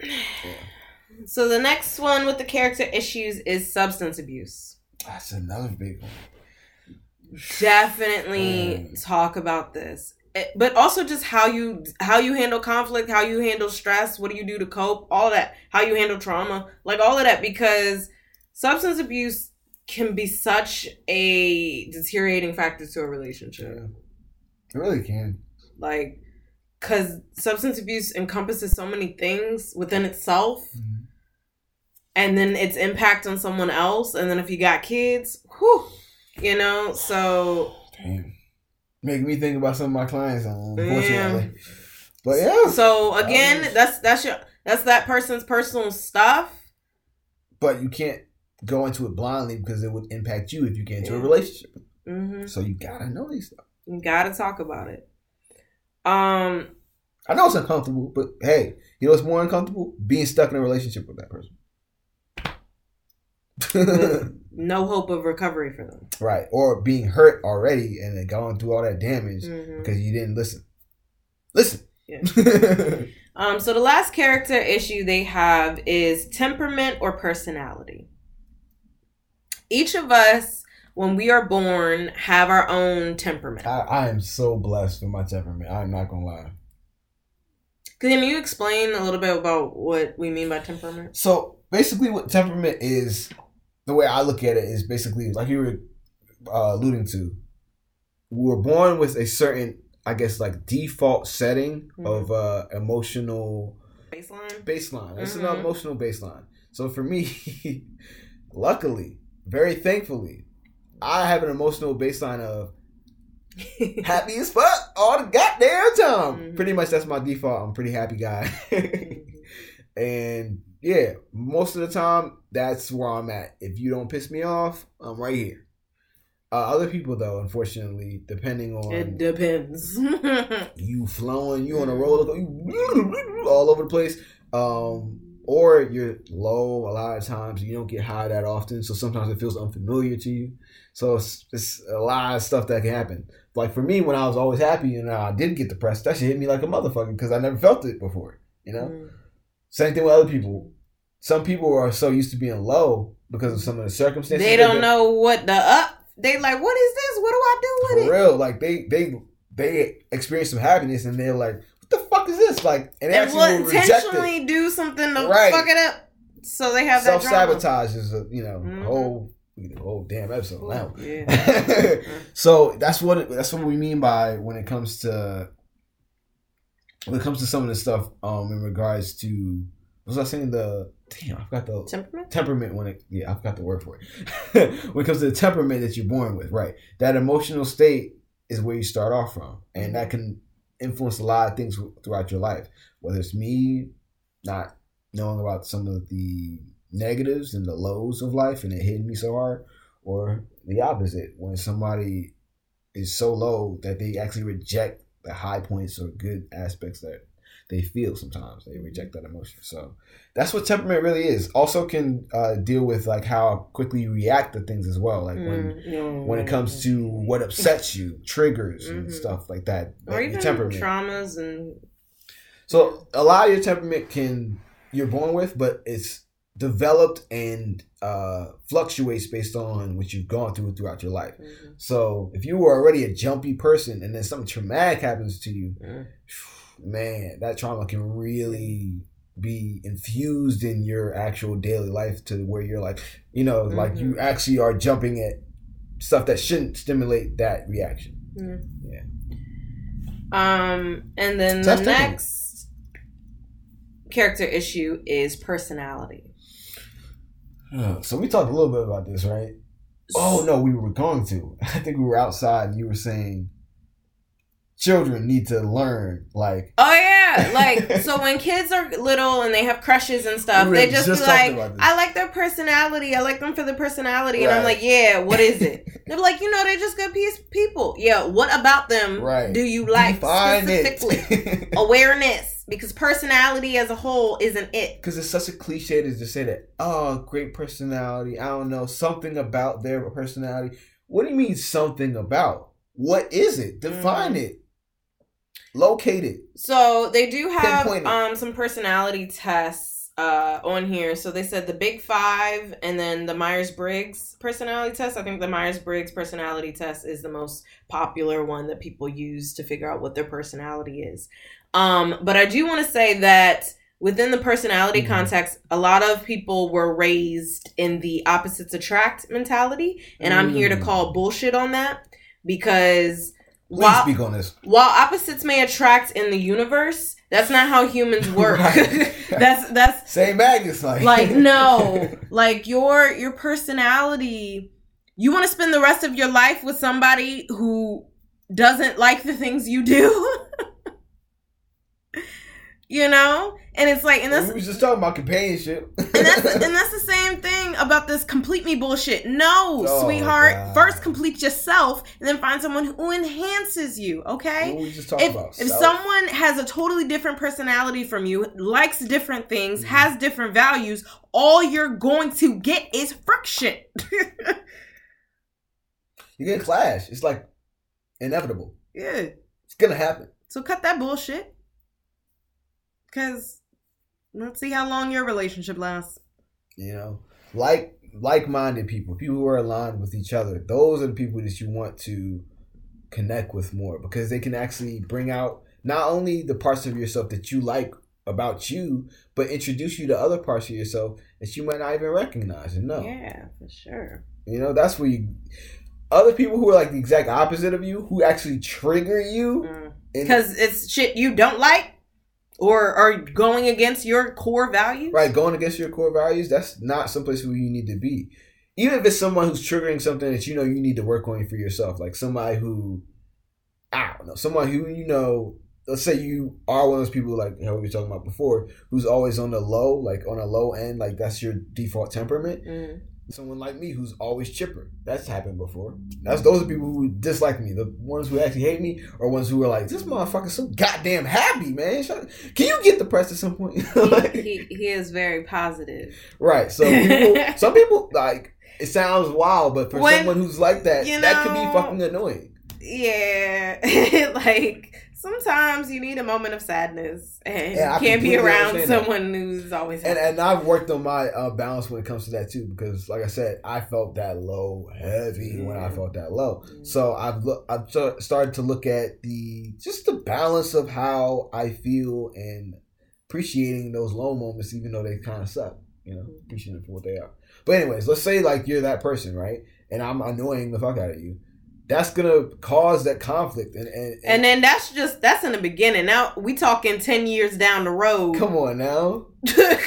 So the next one with the character issues is substance abuse. That's another big one. Definitely Mm. talk about this. Eh, But also just how you how you handle conflict, how you handle stress, what do you do to cope, all that, how you handle trauma, like all of that because substance abuse can be such a deteriorating factor to a relationship. Yeah. It really can. Like cuz substance abuse encompasses so many things within itself Mm-hmm. and then its impact on someone else and then if you got kids, whew, you know, so Damn. Make me think about some of my clients, um, Yeah. But yeah. So again, that's that's your that's that person's personal stuff. But you can't go into it blindly because it would impact you if you get into a Yeah. relationship. hmm So you gotta know these stuff. You gotta talk about it. Um, I know it's uncomfortable, but hey, you know what's more uncomfortable? Being stuck in a relationship with that person. no hope of recovery for them. right. Or being hurt already and then going through all that damage Mhm. because you didn't listen. Listen. Yeah. Um, so the last character issue they have is temperament or personality. Each of us, when we are born, have our own temperament. I, I am so blessed with my temperament. I'm not gonna lie. Can you explain a little bit about what we mean by temperament? So basically, what temperament is, the way I look at it is basically like you were uh, alluding to. We were born with a certain, I guess, like default setting Mhm. of uh, emotional Baseline. baseline. It's Mhm. an emotional baseline. So for me, luckily, very thankfully, I have an emotional baseline of happy as fuck all the goddamn time. Mhm. Pretty much that's my default. I'm a pretty happy guy. Mm-hmm. and yeah, most of the time that's where I'm at. If you don't piss me off, I'm right here. Uh, other people though, unfortunately, depending on it depends. you flowing, you on a roller coaster, you all over the place. Um, or you're low a lot of times. You don't get high that often, so sometimes it feels unfamiliar to you. So it's, it's a lot of stuff that can happen. Like for me, when I was always happy and I did get depressed, that shit hit me like a motherfucker because I never felt it before. You know. Mm. Same thing with other people. Some people are so used to being low because of some of the circumstances. they don't know what the up. They like, what is this? What do I do with for it? real. Like they they they experience some happiness and they're like, "What the fuck is this?" Like, and they will will reject it. intentionally do something to Right. fuck it up, so they have that Self sabotage is a you know Mhm. whole you know, whole damn episode now. Yeah. so that's what it, that's what we mean by when it comes to when it comes to some of the stuff um in regards to what was I saying the damn I forgot the Temperament. temperament when it yeah I forgot the word for it when it comes to the temperament that you're born with right that emotional state is where you start off from and that can influence a lot of things throughout your life whether it's me not knowing about some of the negatives and the lows of life and it hitting me so hard or the opposite when somebody is so low that they actually reject the high points or good aspects that they feel sometimes they reject that emotion so that's what temperament really is also can uh, deal with like how quickly you react to things as well like when Mm, no. when it comes to what upsets you triggers and Mhm. stuff like that or like even temperament traumas and so a lot of your temperament can you're born with, but it's developed and uh, fluctuates based on what you've gone through throughout your life. Mhm. So if you were already a jumpy person and then something traumatic happens to you, Mm. man, that trauma can really be infused in your actual daily life to where you're like, you know, like Mhm. you actually are jumping at stuff that shouldn't stimulate that reaction. Mm. Yeah. Um, and then the next character issue is personality. So we talked a little bit about this, right? Oh no, we were going to. I think we were outside and you were saying children need to learn like Oh yeah, like so when kids are little and they have crushes and stuff, We they just, just be like, "I like their personality. I like them for the personality." And I'm like, "Yeah, what is it?" They're like, "You know, they're just good piece people." Yeah, what about them right. do you like Define specifically? Awareness, because personality as a whole isn't it. Because it's such a cliche to just say that, oh, great personality. I don't know, something about their personality. What do you mean something about? What is it? Define Mhm. it. Locate it. So they do have um some personality tests uh on here. So they said the Big Five and then the Myers Briggs personality test. I think the Myers Briggs personality test is the most popular one that people use to figure out what their personality is. Um, but I do want to say that within the personality Mhm. context, a lot of people were raised in the opposites attract mentality, and I'm here to Mm. call bullshit on that because Please while speak on this. while opposites may attract in the universe, that's not how humans work. That's that's Same Magnus, like. like no, like your your personality. You want to spend the rest of your life with somebody who doesn't like the things you do. You know, and it's like, and that's we was just talking about companionship. and that's and that's the same thing about this complete me bullshit. No, Oh, sweetheart. God. First complete yourself, and then find someone who enhances you. Okay What we just talking if, about. if someone has a totally different personality from you, likes different things, Mhm. has different values, all you're going to get is friction. you get clash. It's like inevitable. yeah. It's gonna happen. So cut that bullshit. Cause let's see how long your relationship lasts. You know, like like-minded people, people who are aligned with each other. Those are the people that you want to connect with more because they can actually bring out not only the parts of yourself that you like about you, but introduce you to other parts of yourself that you might not even recognize and know. Yeah, for sure. You know, that's where you. Other people who are like the exact opposite of you, who actually trigger you, mm. Because it's shit you don't like or are going against your core values. right going against your core values that's not someplace where you need to be even if it's someone who's triggering something that you know you need to work on for yourself like somebody who I don't know, someone who you know, let's say you are one of those people like how we were talking about before, who's always on the low, like on a low end, like that's your default temperament. Mm. Someone like me who's always chipper. That's happened before. That's those are people who dislike me. The ones who actually hate me or ones who are like, this motherfucker's so goddamn happy, man. Can you get depressed at some point? Like- he, he is very positive. Right. So people, some people like it sounds wild, but for When- someone who's like that, you that could be fucking annoying. Yeah, like sometimes you need a moment of sadness, and Yeah, I you can't be around understand that. someone who's always And happy. and I've worked on my uh, balance when it comes to that too, because like I said, I felt that low heavy when I felt that low. Mm. So I've look, I've sta- started to look at the just the balance of how I feel and appreciating those low moments, even though they kind of suck. You know, Mm. appreciating them for what they are. But anyways, let's say like you're that person, right? And I'm annoying the fuck out of you. That's gonna cause that conflict, and and, And then that's just that's in the beginning. Now we talking ten years down the road. come on now, it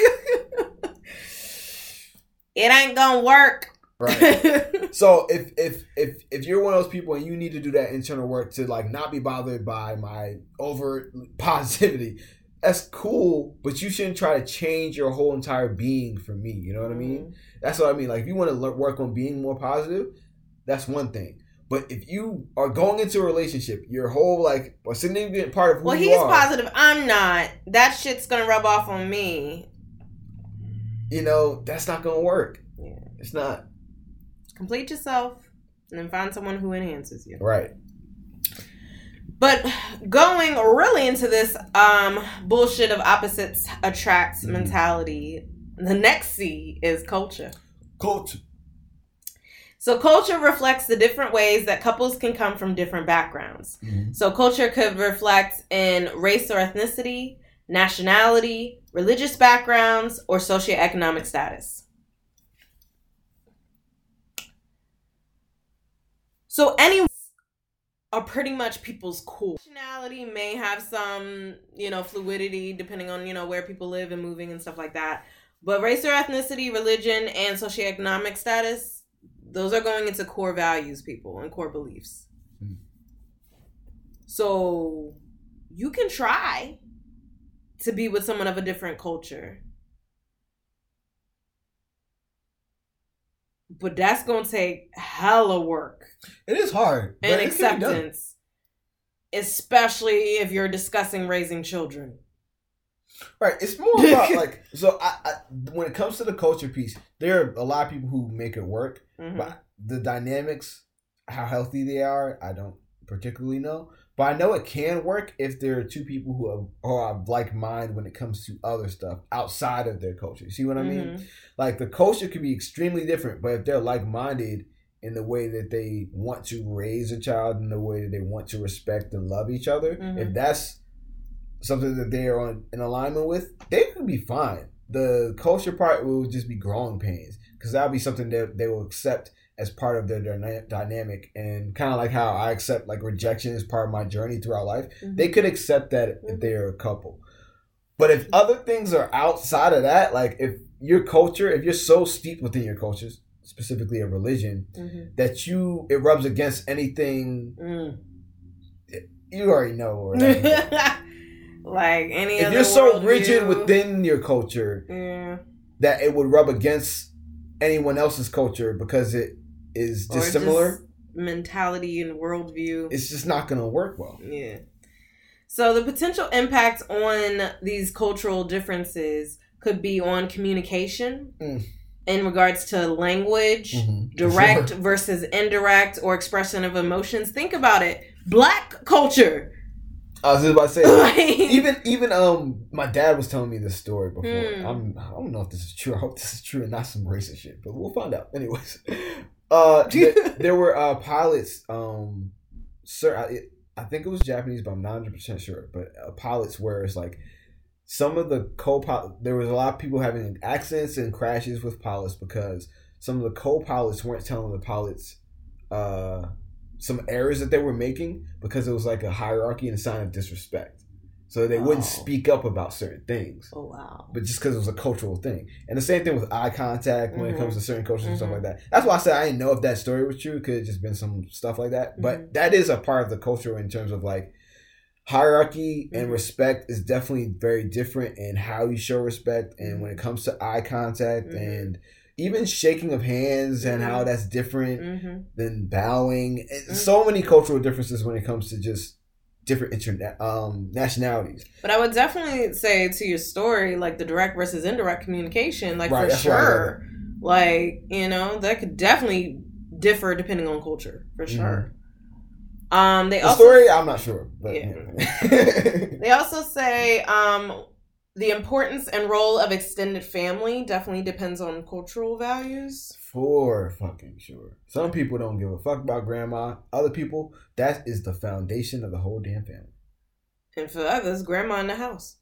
ain't gonna work. right? So if if if if you're one of those people and you need to do that internal work to like not be bothered by my over positivity, that's cool. But you shouldn't try to change your whole entire being for me. You know what I mean? Mm-hmm. That's what I mean. Like if you want to work on being more positive, that's one thing. But if you are going into a relationship, your whole like a significant part of who Well, he's are, positive. I'm not. That shit's gonna rub off on me. you know, that's not gonna work. Yeah. It's not Complete yourself, and then find someone who enhances you. right. But going really into this um bullshit of opposites attracts Mhm. mentality, the next C is culture. Culture. So culture reflects the different ways that couples can come from different backgrounds. Mm-hmm. So culture could reflect in race or ethnicity, nationality, religious backgrounds, or socioeconomic status. So any are pretty much people's core. Nationality may have some, you know, fluidity depending on, you know, where people live and moving and stuff like that. But race or ethnicity, religion, and socioeconomic status, those are going into core values, people, and core beliefs. Mm. So you can try to be with someone of a different culture. But that's gonna take hella work It is hard. and it can be done. acceptance. Especially if you're discussing raising children. Right. It's more about like so. I, I when it comes to the culture piece, there are a lot of people who make it work, Mhm. but the dynamics, how healthy they are, I don't particularly know. But I know it can work if there are two people who are, who are of like mind when it comes to other stuff outside of their culture. See what I mean? Mhm. Like the culture could be extremely different, but if they're like minded in the way that they want to raise a child, in the way that they want to respect and love each other, Mhm. if that's something that they are on in alignment with, they could be fine. The culture part will just be growing pains because that'll be something that they will accept as part of their dyna- dynamic and kind of like how I accept like rejection as part of my journey throughout life. Mhm. They could accept that if they're a couple. But if other things are outside of that, like if your culture, if you're so steeped within your cultures, specifically a religion, Mhm. that you it rubs against anything Mm. you already know. like any other. if you're so rigid within your culture yeah. that it would rub against anyone else's culture because it is dissimilar, mentality and worldview. it's just not gonna work well. Yeah. So the potential impact on these cultural differences could be on communication Mm. in regards to language, Mhm. direct Sure. versus indirect or expression of emotions. Think about it. Black culture. I was just about to say Like- even even um my dad was telling me this story before. Hmm. I'm I don't know if this is true. I hope this is true and not some racist shit, but we'll find out. Anyways, uh, th- there were uh pilots. Um, sir, I, it, I think it was Japanese, but I'm not 100 percent sure. But uh, pilots where it's like some of the co-pilot. There was a lot of people having accidents and crashes with pilots because some of the co-pilots weren't telling the pilots. Uh, some errors that they were making because it was like a hierarchy and a sign of disrespect. so they wouldn't Oh. speak up about certain things. Oh wow. But just because it was a cultural thing, and the same thing with eye contact when it comes Mhm. to certain cultures and stuff like that. That's why I said I didn't know if that story was true. Could have just been some stuff like that. Mm-hmm. But that is a part of the culture in terms of like hierarchy and Mhm. respect is definitely very different in how you show respect and when it comes to eye contact and even shaking of hands and how Mhm. that's different Mm-hmm. than bowing. And Mhm. So many cultural differences when it comes to just different internet um nationalities. But I would definitely say to your story, like the direct versus indirect communication, like Right, for that's why I sure. Like, you know, that could definitely differ depending on culture, for sure. Um they Mm-hmm. The also story, I'm not sure, but Yeah. yeah. they also say um the importance and role of extended family definitely depends on cultural values. For fucking sure. Some people don't give a fuck about grandma. Other people, that is the foundation of the whole damn family. And for others, grandma in the house.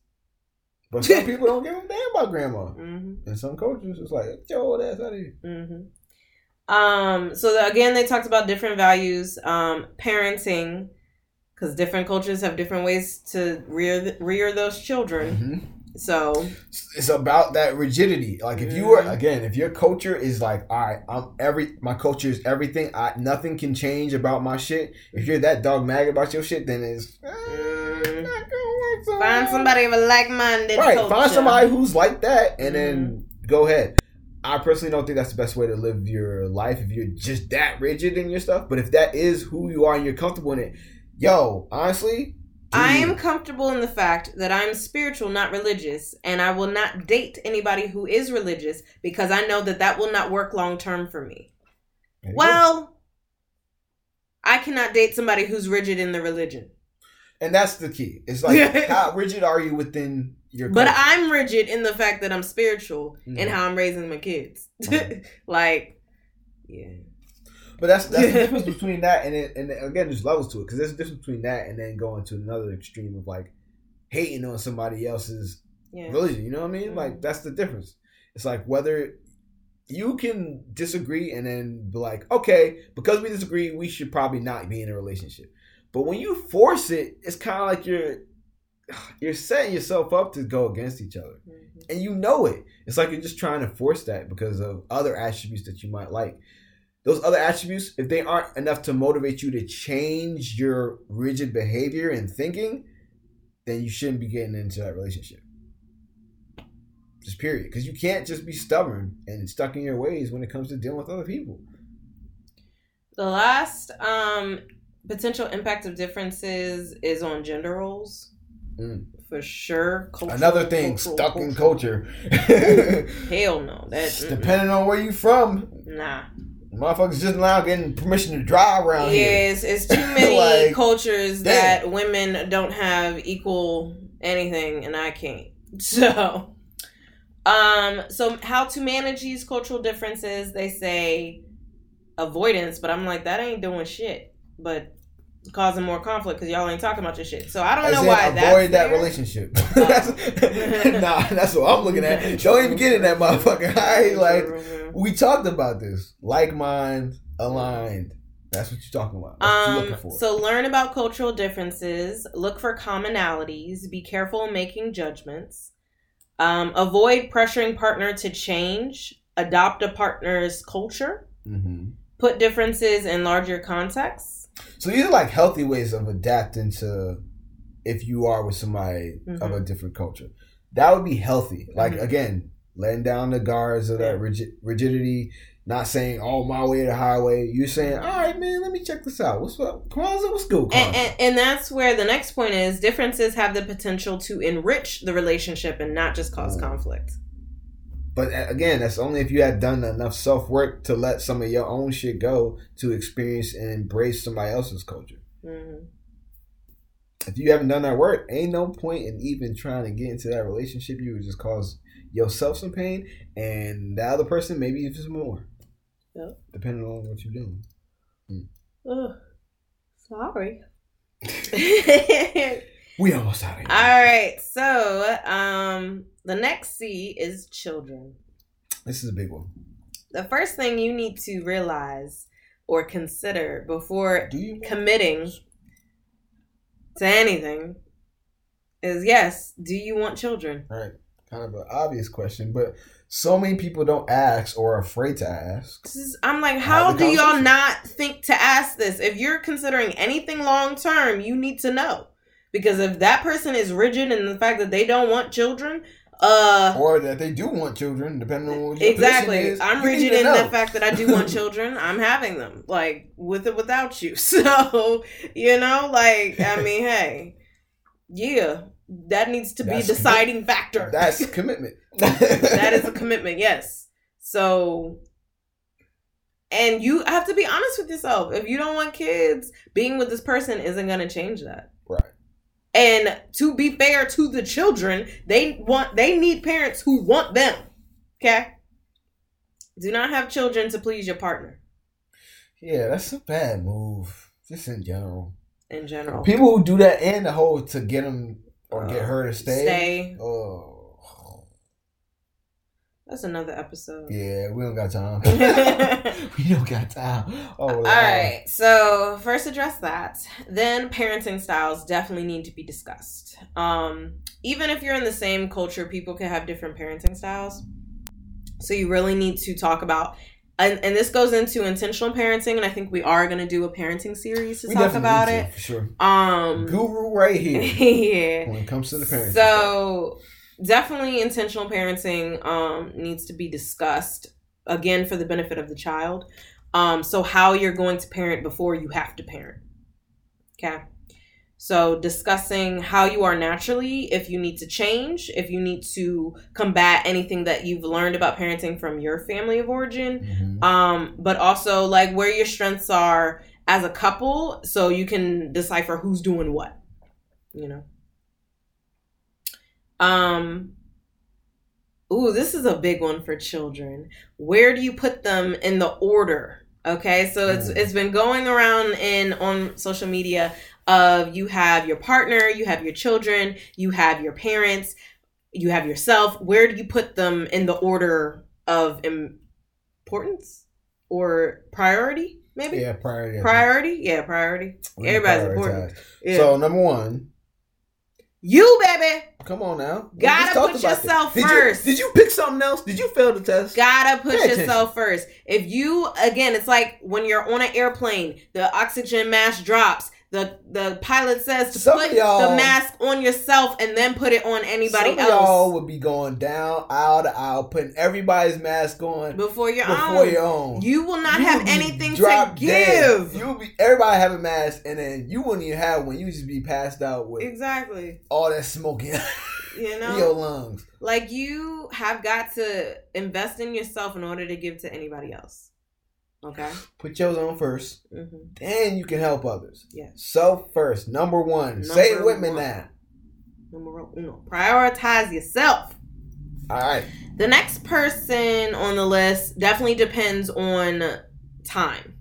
But some people don't give a damn about grandma. Mm-hmm. In some cultures, it's like, get your old ass out of here. Mm-hmm. Um, so the, again, they talked about different values, um, parenting, because different cultures have different ways to rear rear those children. Mhm. So It's about that rigidity. Like if you are Mhm. again, if your culture is like, all right, I'm every my culture is everything. I nothing can change about my shit. If you're that dogmatic about your shit, then it's Mm. not gonna work so find somebody of a like-minded right culture. find somebody who's like that and then Mm-hmm. go ahead i personally don't think that's the best way to live your life if you're just that rigid in your stuff but if that is who you are and you're comfortable in it yo honestly I am comfortable in the fact that I'm spiritual, not religious, and I will not date anybody who is religious because I know that that will not work long term for me. There. Well, I cannot date somebody who's rigid in the religion. and that's the key it's like how rigid are you within your But? I'm rigid in the fact that I'm spiritual Mhm. and how I'm raising my kids. Mhm. like, yeah. But that's that's the difference between that and it, and again, there's levels to it because there's a difference between that and then going to another extreme of like hating on somebody else's Yeah. religion. You know what I mean? Mhm. Like that's the difference. It's like whether you can disagree and then be like, okay, because we disagree, we should probably not be in a relationship. But when you force it, it's kind of like you're you're setting yourself up to go against each other, Mhm. and you know it. It's like you're just trying to force that because of other attributes that you might like. Those other attributes, if they aren't enough to motivate you to change your rigid behavior and thinking, then you shouldn't be getting into that relationship. Just period. Because you can't just be stubborn and stuck in your ways when it comes to dealing with other people. The last um, potential impact of differences is on gender roles. Mm. For sure. Cultural- Another thing, cultural- stuck in culture. Hell no. That, mm-mm. Depending on where you're from, Nah. Motherfuckers just now getting permission to drive around here. Yes, it's too many Like, cultures damn. that women don't have equal anything, and I can't. So, um, so how to manage these cultural differences? They say avoidance, but I'm like that ain't doing shit, but causing more conflict because y'all ain't talking about your shit. So I don't As know why avoid that's that relationship. That's- nah, that's what I'm looking at. Don't even get in that motherfucker. I like we talked about this. Like mind, aligned. That's what you're talking about. That's what you're Um, looking for. so learn about cultural differences, look for commonalities, be careful in making judgments, um, avoid pressuring partner to change, adopt a partner's culture, hmm put differences in larger contexts. So these are like healthy ways of adapting to if you are with somebody of Mhm. a different culture. That would be healthy. Like Mhm. again, letting down the guards of that rigid, rigidity. Not saying, "Oh, my way or the highway." You're saying, "All right, man, let me check this out. What's up, Kwanzaa? What's good, Kwanzaa?" And, and, and that's where the next point is differences have the potential to enrich the relationship and not just cause Mm. conflict. But again, that's only if you had done enough self work to let some of your own shit go to experience and embrace somebody else's culture. Mhm. If you haven't done that work, ain't no point in even trying to get into that relationship. You would just cause yourself some pain, and the other person maybe even some more. Yep. Depending on what you're doing. Ugh, sorry. We almost out of here. All right, so um, the next C is children. This is a big one. The first thing you need to realize or consider before committing to anything is yes, do you want children? Right. Kind of an obvious question, but so many people don't ask or are afraid to ask. Is- I'm like, how do y'all not think to ask this? If you're considering anything long term, you need to know. Because if that person is rigid in the fact that they don't want children, uh Or that they do want children, depending on what your exactly. is. I'm rigid in know. the fact that I do want children. I'm having them, like with or without you. So you know, like I mean, hey, yeah, that needs to be That's deciding factor. That's commitment. that is a commitment, yes. So, and you have to be honest with yourself. If you don't want kids, being with this person isn't going to change that. And to be fair to the children, they want they need parents who want them. Okay? Do not have children to please your partner Yeah, that's a bad move, just in general. in general. People who do that and the whole to get them or get Uh, her to stay. Stay. Oh, That's another episode. yeah, we don't got time. we don't got time. Oh, All right. So first address that. Then parenting styles definitely need to be discussed. Um, even if you're in the same culture, people can have different parenting styles. So you really need to talk about and, and this goes into intentional parenting, and I think we are gonna do a parenting series to We talk about need it. for sure. Um Guru right here yeah. when it comes to the parents. So definitely intentional parenting um, needs to be discussed again for the benefit of the child. Um, so how you're going to parent before you have to parent. Okay. So discussing how you are naturally, if you need to change, if you need to combat anything that you've learned about parenting from your family of origin, Mhm. um but also like where your strengths are as a couple so you can decipher who's doing what you know um ooh this is a big one for children. Where do you put them in the order? Okay so it's it's been going around in on social media of you have your partner you have your children you have your parents you have yourself. Where do you put them in the order of importance or priority maybe? Yeah, priority. priority? Yeah priority. We need to everybody's important. Yeah. So number one, you baby come on now. We Gotta put yourself Did you- first. did you pick something else? Did you fail the test? gotta put Pay attention. yourself first if you again it's like when you're on an airplane the oxygen mask drops the the pilot says to Some put the mask on yourself and then put it on anybody of y'all else would be going down aisle to aisle, putting everybody's mask on before your before own your own. you will not You have anything to give. You would be everybody have a mask, and then you wouldn't even have one. You just be passed out with exactly all that smoking. you know your lungs. Like you have got to invest in yourself in order to give to anybody else. Okay. Put yours on first, Mm-hmm. then you can help others. Yes. Self first, number one. Say it Number with me now. Number uno. Prioritize yourself. All right. The next person on the list definitely depends on time.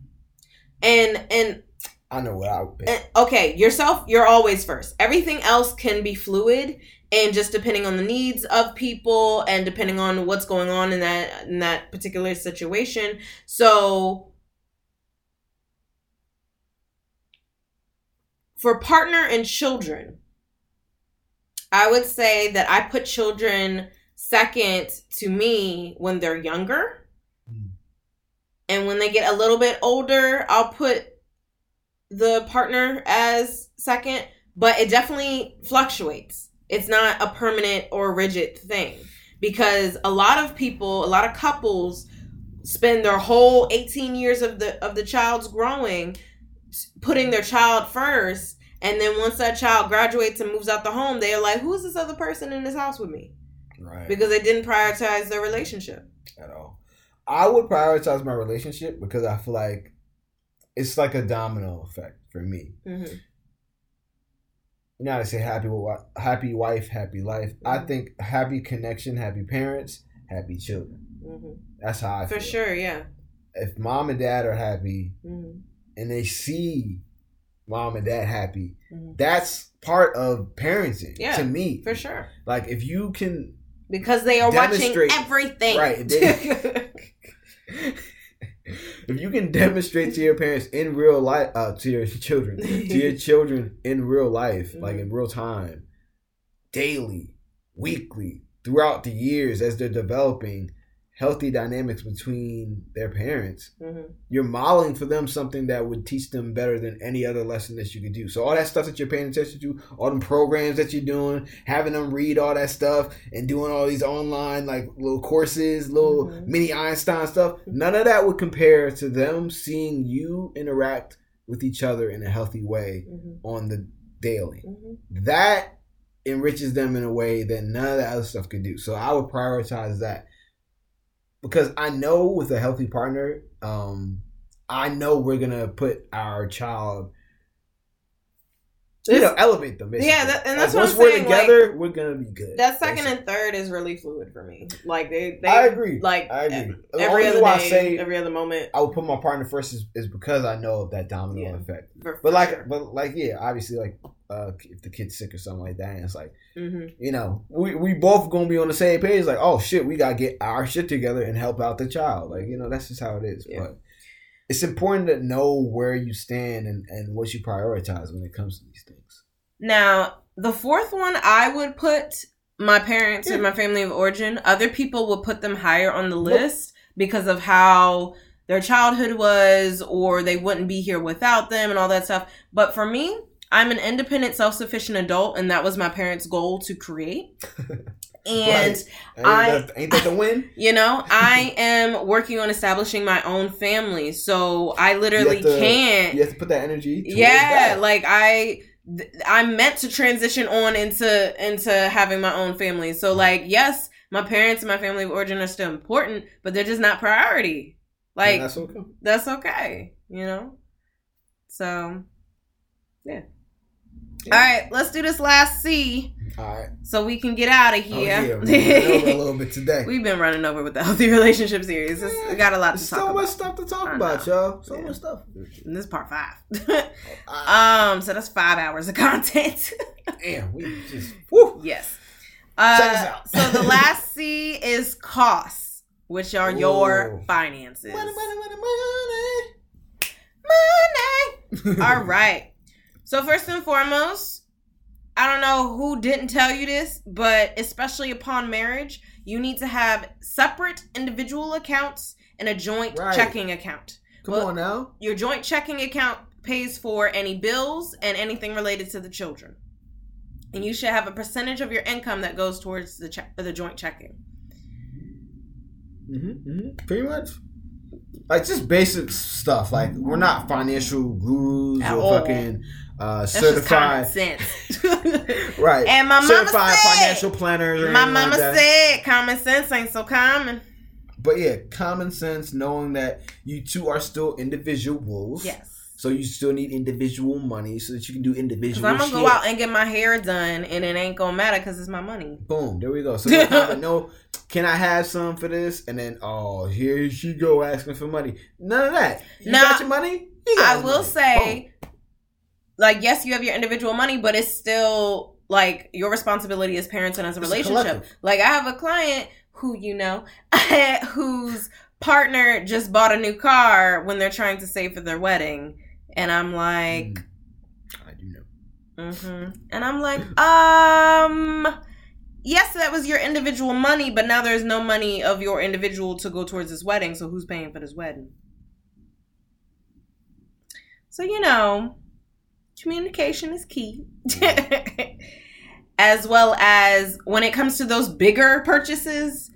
And and I know what I would pick. and- okay, yourself, you're always first. Everything else can be fluid and just depending on the needs of people and depending on what's going on in that in that particular situation. So for partner and children, I would say that I put children second to me when they're younger. Mm. And when they get a little bit older, I'll put the partner as second, but it definitely fluctuates. It's not a permanent or rigid thing because a lot of people, a lot of couples spend their whole 18 years of the of the child's growing putting their child first and then once that child graduates and moves out the home they're like who's this other person in this house with me Right. because they didn't prioritize their relationship at all. I would prioritize my relationship because I feel like it's like a domino effect for me. hmm You know how to say happy happy wife, happy life. I Mhm. think happy connection, happy parents, happy children. hmm That's how I for feel. sure yeah If mom and dad are happy hmm and they see mom and dad happy, Mhm. that's part of parenting Yeah, to me. for sure Like if you can because they are watching everything Right, they- if you can demonstrate to your parents in real life uh to your children to your children in real life like in real time daily, weekly, throughout the years as they're developing healthy dynamics between their parents, Mm-hmm. you're modeling for them something that would teach them better than any other lesson that you could do. So all that stuff that you're paying attention to, all the programs that you're doing, having them read all that stuff and doing all these online like little courses, little Mhm. mini Einstein stuff, none of that would compare to them seeing you interact with each other in a healthy way Mm-hmm. on the daily. Mm-hmm. That enriches them in a way that none of the other stuff could do. So I would prioritize that because I know with a healthy partner, um, I know we're gonna put our child, you know, elevate them. Basically. Yeah, that- and that's Like, what once I'm we're saying, together, we're gonna be good. That second Basically. and third is really fluid for me. Like they, they I agree. Like I agree. The every other why day, I say every other moment. I would put my partner first is, is because I know of that domino Yeah. effect. For, for But like, sure. but like, yeah, obviously, like, uh, if the kid's sick or something like that, and it's like, Mhm. you know, we we both gonna be on the same page. Like, oh shit, we gotta get our shit together and help out the child. Like, you know, that's just how it is. Yeah. But it's important to know where you stand and and what you prioritize when it comes to these things. Now, the fourth one, I would put my parents and my family of origin. Other people would put them higher on the list because of how their childhood was, or they wouldn't be here without them, and all that stuff. But for me, I'm an independent, self sufficient adult, and that was my parents' goal to create. And Right. Ain't, I- that, ain't that the win? You know, I am working on establishing my own family. So I literally to- can't. You have to put that energy. yeah, that. like I th- I'm meant to transition on into into having my own family. So mm-hmm. like, yes, my parents and my family of origin are still important, but they're just not priority. Like And that's okay. that's okay, you know? So yeah. Yeah. All right, let's do this last C All right. so we can get out of Oh, yeah, here. running over a little bit today. We've been running over with the healthy relationship series. It's, we got a lot to There's talk so about. much stuff to talk about, y'all. So Yeah. much stuff. And this is part five. Um, so that's five hours of content. damn, we just woo. yes. Uh, out. so the last C is costs, which are your finances. Money, money, money, money. Money. All right. So first and foremost, I don't know who didn't tell you this, but especially upon marriage, you need to have separate individual accounts and a joint Right. checking account. Come Well- on now. Your joint checking account pays for any bills and anything related to the children. And you should have a percentage of your income that goes towards the check, the joint checking. Mm-hmm, mm-hmm. Pretty much. Like just basic stuff. Like we're not financial gurus At or all. fucking uh, That's certified, sense. right? And my mama certified said- financial planners. My mama like said common sense ain't so common. But yeah, common sense, knowing that you two are still individuals. Yes. So you still need individual money so that you can do individual I'm going to shit. go out and get my hair done and it ain't to matter because it's my money. Boom, there we go. So no, can I have some for this? And then, oh, here she go asking for money. None of that. You Now, got your money? You got I will money. say, like, yes, you have your individual money, but it's still like your responsibility as parents and as a It's relationship. like, I have a client who you know, whose partner just bought a new car when they're trying to save for their wedding, and I'm like, Mm. I do know. hmm and I'm like, um. Yes, that was your individual money, but now there's no money of your individual to go towards this wedding. So who's paying for this wedding? So you know, communication is key. as well as when it comes to those bigger purchases,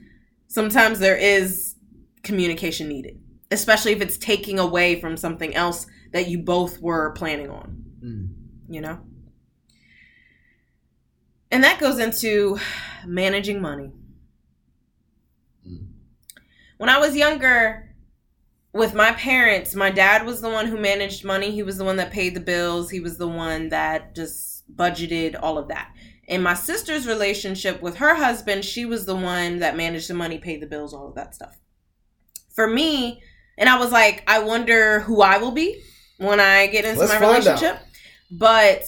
sometimes there is communication needed, especially if it's taking away from something else that you both were planning on, Mm. you know? And that goes into managing money. Mm. When I was younger, with my parents, my dad was the one who managed money. He was the one that paid the bills. He was the one that just budgeted all of that. In my sister's relationship with her husband, she was the one that managed the money, paid the bills, all of that stuff. For me, and I was like, I wonder who I will be when I get into Let's my find out. relationship. But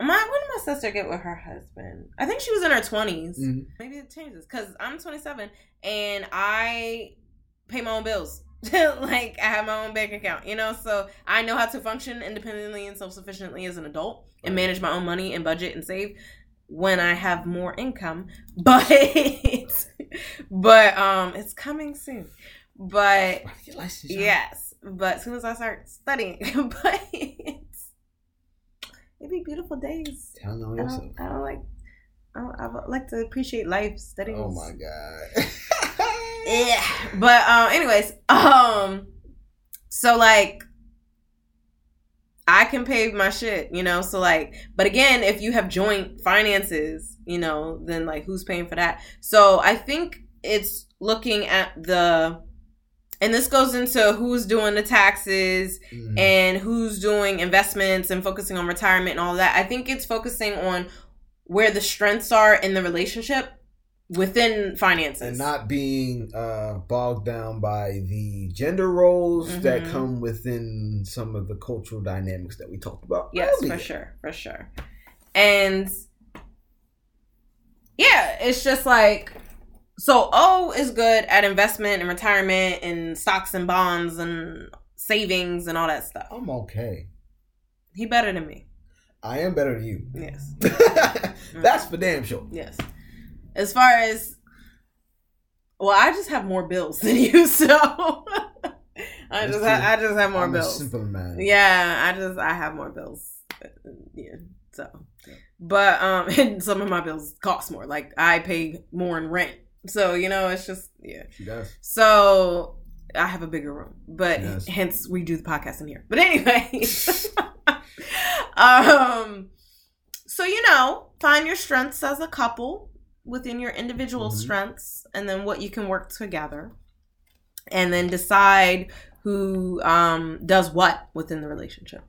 my when did my sister get with her husband? I think she was in her 20s Mm. maybe it changes because I'm 27 and I pay my own bills. like I have my own bank account, you know, so I know how to function independently and self sufficiently as an adult and manage my own money and budget and save when I have more income. But but um it's coming soon. But Get licensed, y'all. yes, but as soon as I start studying, but it'd be beautiful days. Tell on I don't, I don't like. I, don't, I like to appreciate life studying. Oh my god. Yeah. But um anyways, um so like I can pay my shit, you know? So like but again, if you have joint finances, you know, then like who's paying for that? So I think it's looking at the and this goes into who's doing the taxes Mhm. and who's doing investments and focusing on retirement and all that. I think it's focusing on where the strengths are in the relationship within finances. and not being uh, bogged down by the gender roles that Mhm. come within some of the cultural dynamics that we talked about. Yes, earlier. for sure, for sure. And yeah, it's just like so O is good at investment and retirement and stocks and bonds and savings and all that stuff. I'm okay. He better than me. I am better than you. Yes. That's for damn sure. Yes. As far as well, I just have more bills than you, so I just ha- I just have more I'm bills. simple man. Yeah, I just I have more bills. Yeah, so but um, and some of my bills cost more. Like I pay more in rent, so you know it's just yeah. She does. So I have a bigger room, but hence we do the podcast in here. But anyway, um, so you know, find your strengths as a couple within your individual Mhm. strengths, and then what you can work together, and then decide who um does what within the relationship.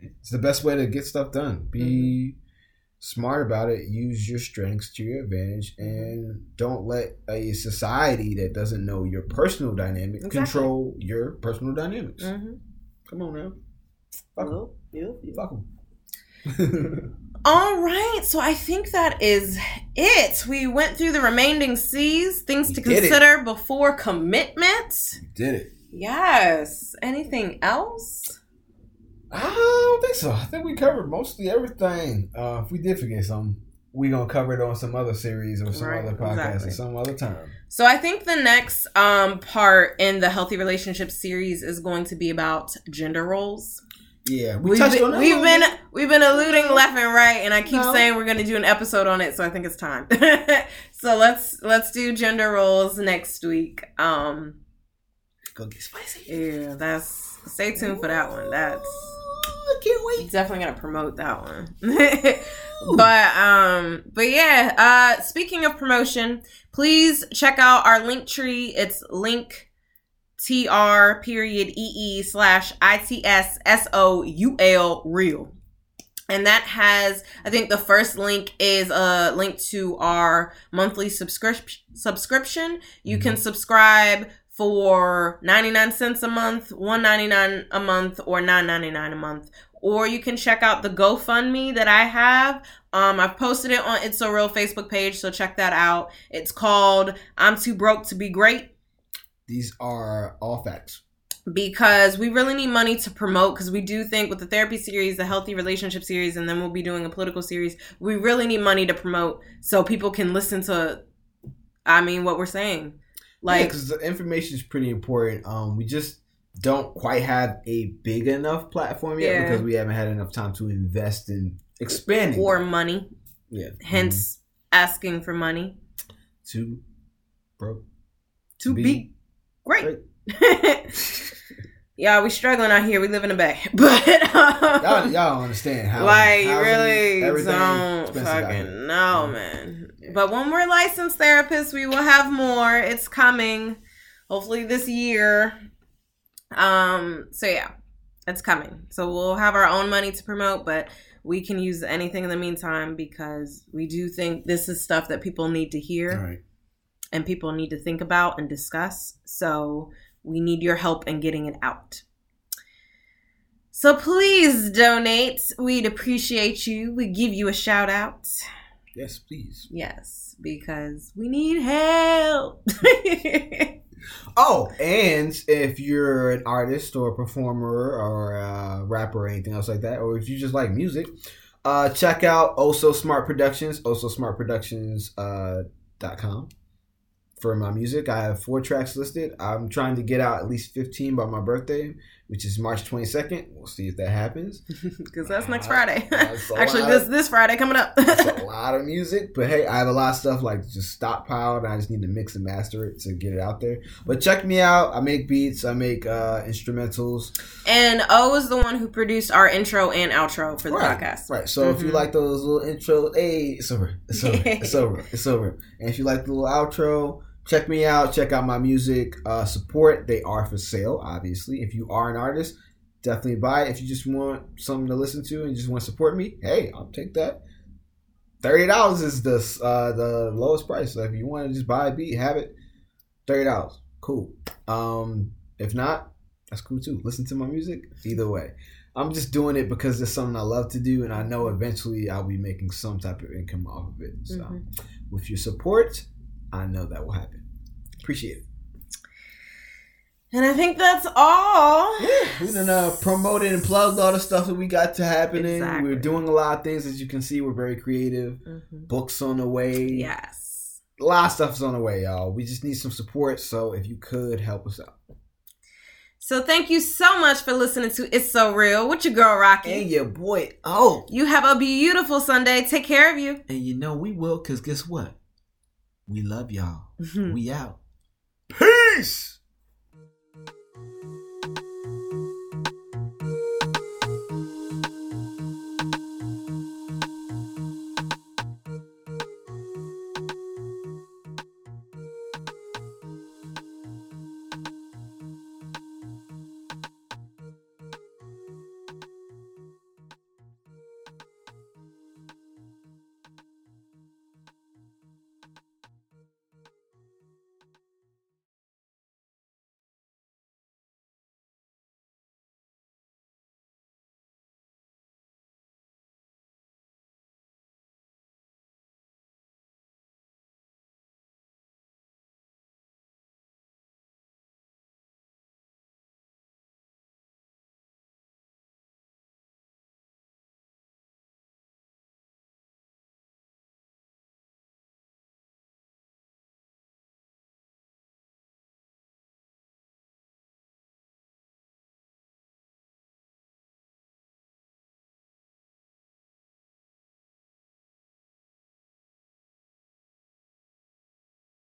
It's the best way to get stuff done. Be Mm-hmm. Smart about it. Use your strengths to your advantage, and don't let a society that doesn't know your personal dynamic Exactly. control your personal dynamics. Mm-hmm. Come on now. Fuck 'em. Fuck 'em. All right, so I think that is it. We went through the remaining C's, things to did it. consider before commitment. Did it. Yes. Anything else? I don't think so. I think we covered mostly everything. Uh, if we did forget something, we're gonna cover it on some other series or some Right, other podcast exactly. or some other time. So I think the next um part in the healthy relationship series is going to be about gender roles. Yeah, we We've touched been, we've been we've been alluding left and right, and I keep No. saying we're going to do an episode on it, so I think it's time. so let's let's do gender roles next week. Um, Go get spicy. yeah, that's stay tuned for that one. That's I can't wait. definitely gonna promote that one. but um, but yeah. Uh, speaking of promotion, please check out our link tree. It's link tr period ee slash its s o u l real. And that has, I think the first link is a link to our monthly subscription. Subscription. You can subscribe for 99 cents a month, 199 a month, or 999 a month. Or you can check out the GoFundMe that I have. Um, I've posted it on It's So Real Facebook page, so check that out. It's called I'm Too Broke to Be Great These are all facts. because we really need money to promote because we do think with the therapy series the healthy relationship series and then we'll be doing a political series we really need money to promote so people can listen to i mean what we're saying like because the information is pretty important. Um, we just don't quite have a big enough platform yet Yeah. because we haven't had enough time to invest in expanding. or money yeah, hence asking for money two broke. to Be be, great, yeah we struggling out here we live in a bay but um, Y'all, y'all don't understand how like you really don't expensive out here. fucking know, man. But when we're licensed therapists, we will have more. It's coming, hopefully this year. Um. So yeah, it's coming. So we'll have our own money to promote, but we can use anything in the meantime because we do think this is stuff that people need to hear right. and people need to think about and discuss. So we need your help in getting it out. So please donate. We'd appreciate you. We give you a shout out. Yes, please. Yes, because we need help. Oh, and if you're an artist or a performer or a rapper or anything else like that, or if you just like music, uh, check out Also Smart Productions, Also Smart Productions uh, dot com for my music. I have four tracks listed. I'm trying to get out at least 15 by my birthday, which is March 22nd. We'll see if that happens. Because that's next Uh, Friday. that's Actually, this of- this Friday coming up. A lot of music, but hey, I have a lot of stuff like just stockpiled. And I just need to mix and master it to get it out there. But check me out. I make beats. I make uh, instrumentals. and O is the one who produced our intro and outro for the right, podcast. Right. So if you Mhm. like those little intro, hey, it's over. It's over. It's over. It's over. And if you like the little outro, check me out. Check out my music. Uh, support. They are for sale, obviously. If you are an artist, definitely buy it. If you just want something to listen to and just want to support me, hey, I'll take that. Thirty dollars is the uh, the lowest price. So if you want to just buy a beat, have it. Thirty dollars, cool. Um, if not, that's cool too. Listen to my music. Either way, I'm just doing it because it's something I love to do, and I know eventually I'll be making some type of income off of it. So, Mhm. with your support, I know that will happen. Appreciate it. And I think that's all. We done uh, promoted and plugged all the stuff that we got to happening. Exactly. We're doing a lot of things, as you can see. We're very creative. Mhm. Books on the way. Yes. a lot of stuff's on the way, y'all. We just need some support. So if you could help us out, So thank you so much for listening to It's So Real with your girl Rocky. and your boy, oh, You have a beautiful Sunday. Take care of you. And you know we will, cause guess what? We love y'all. Mm-hmm. We out. peace.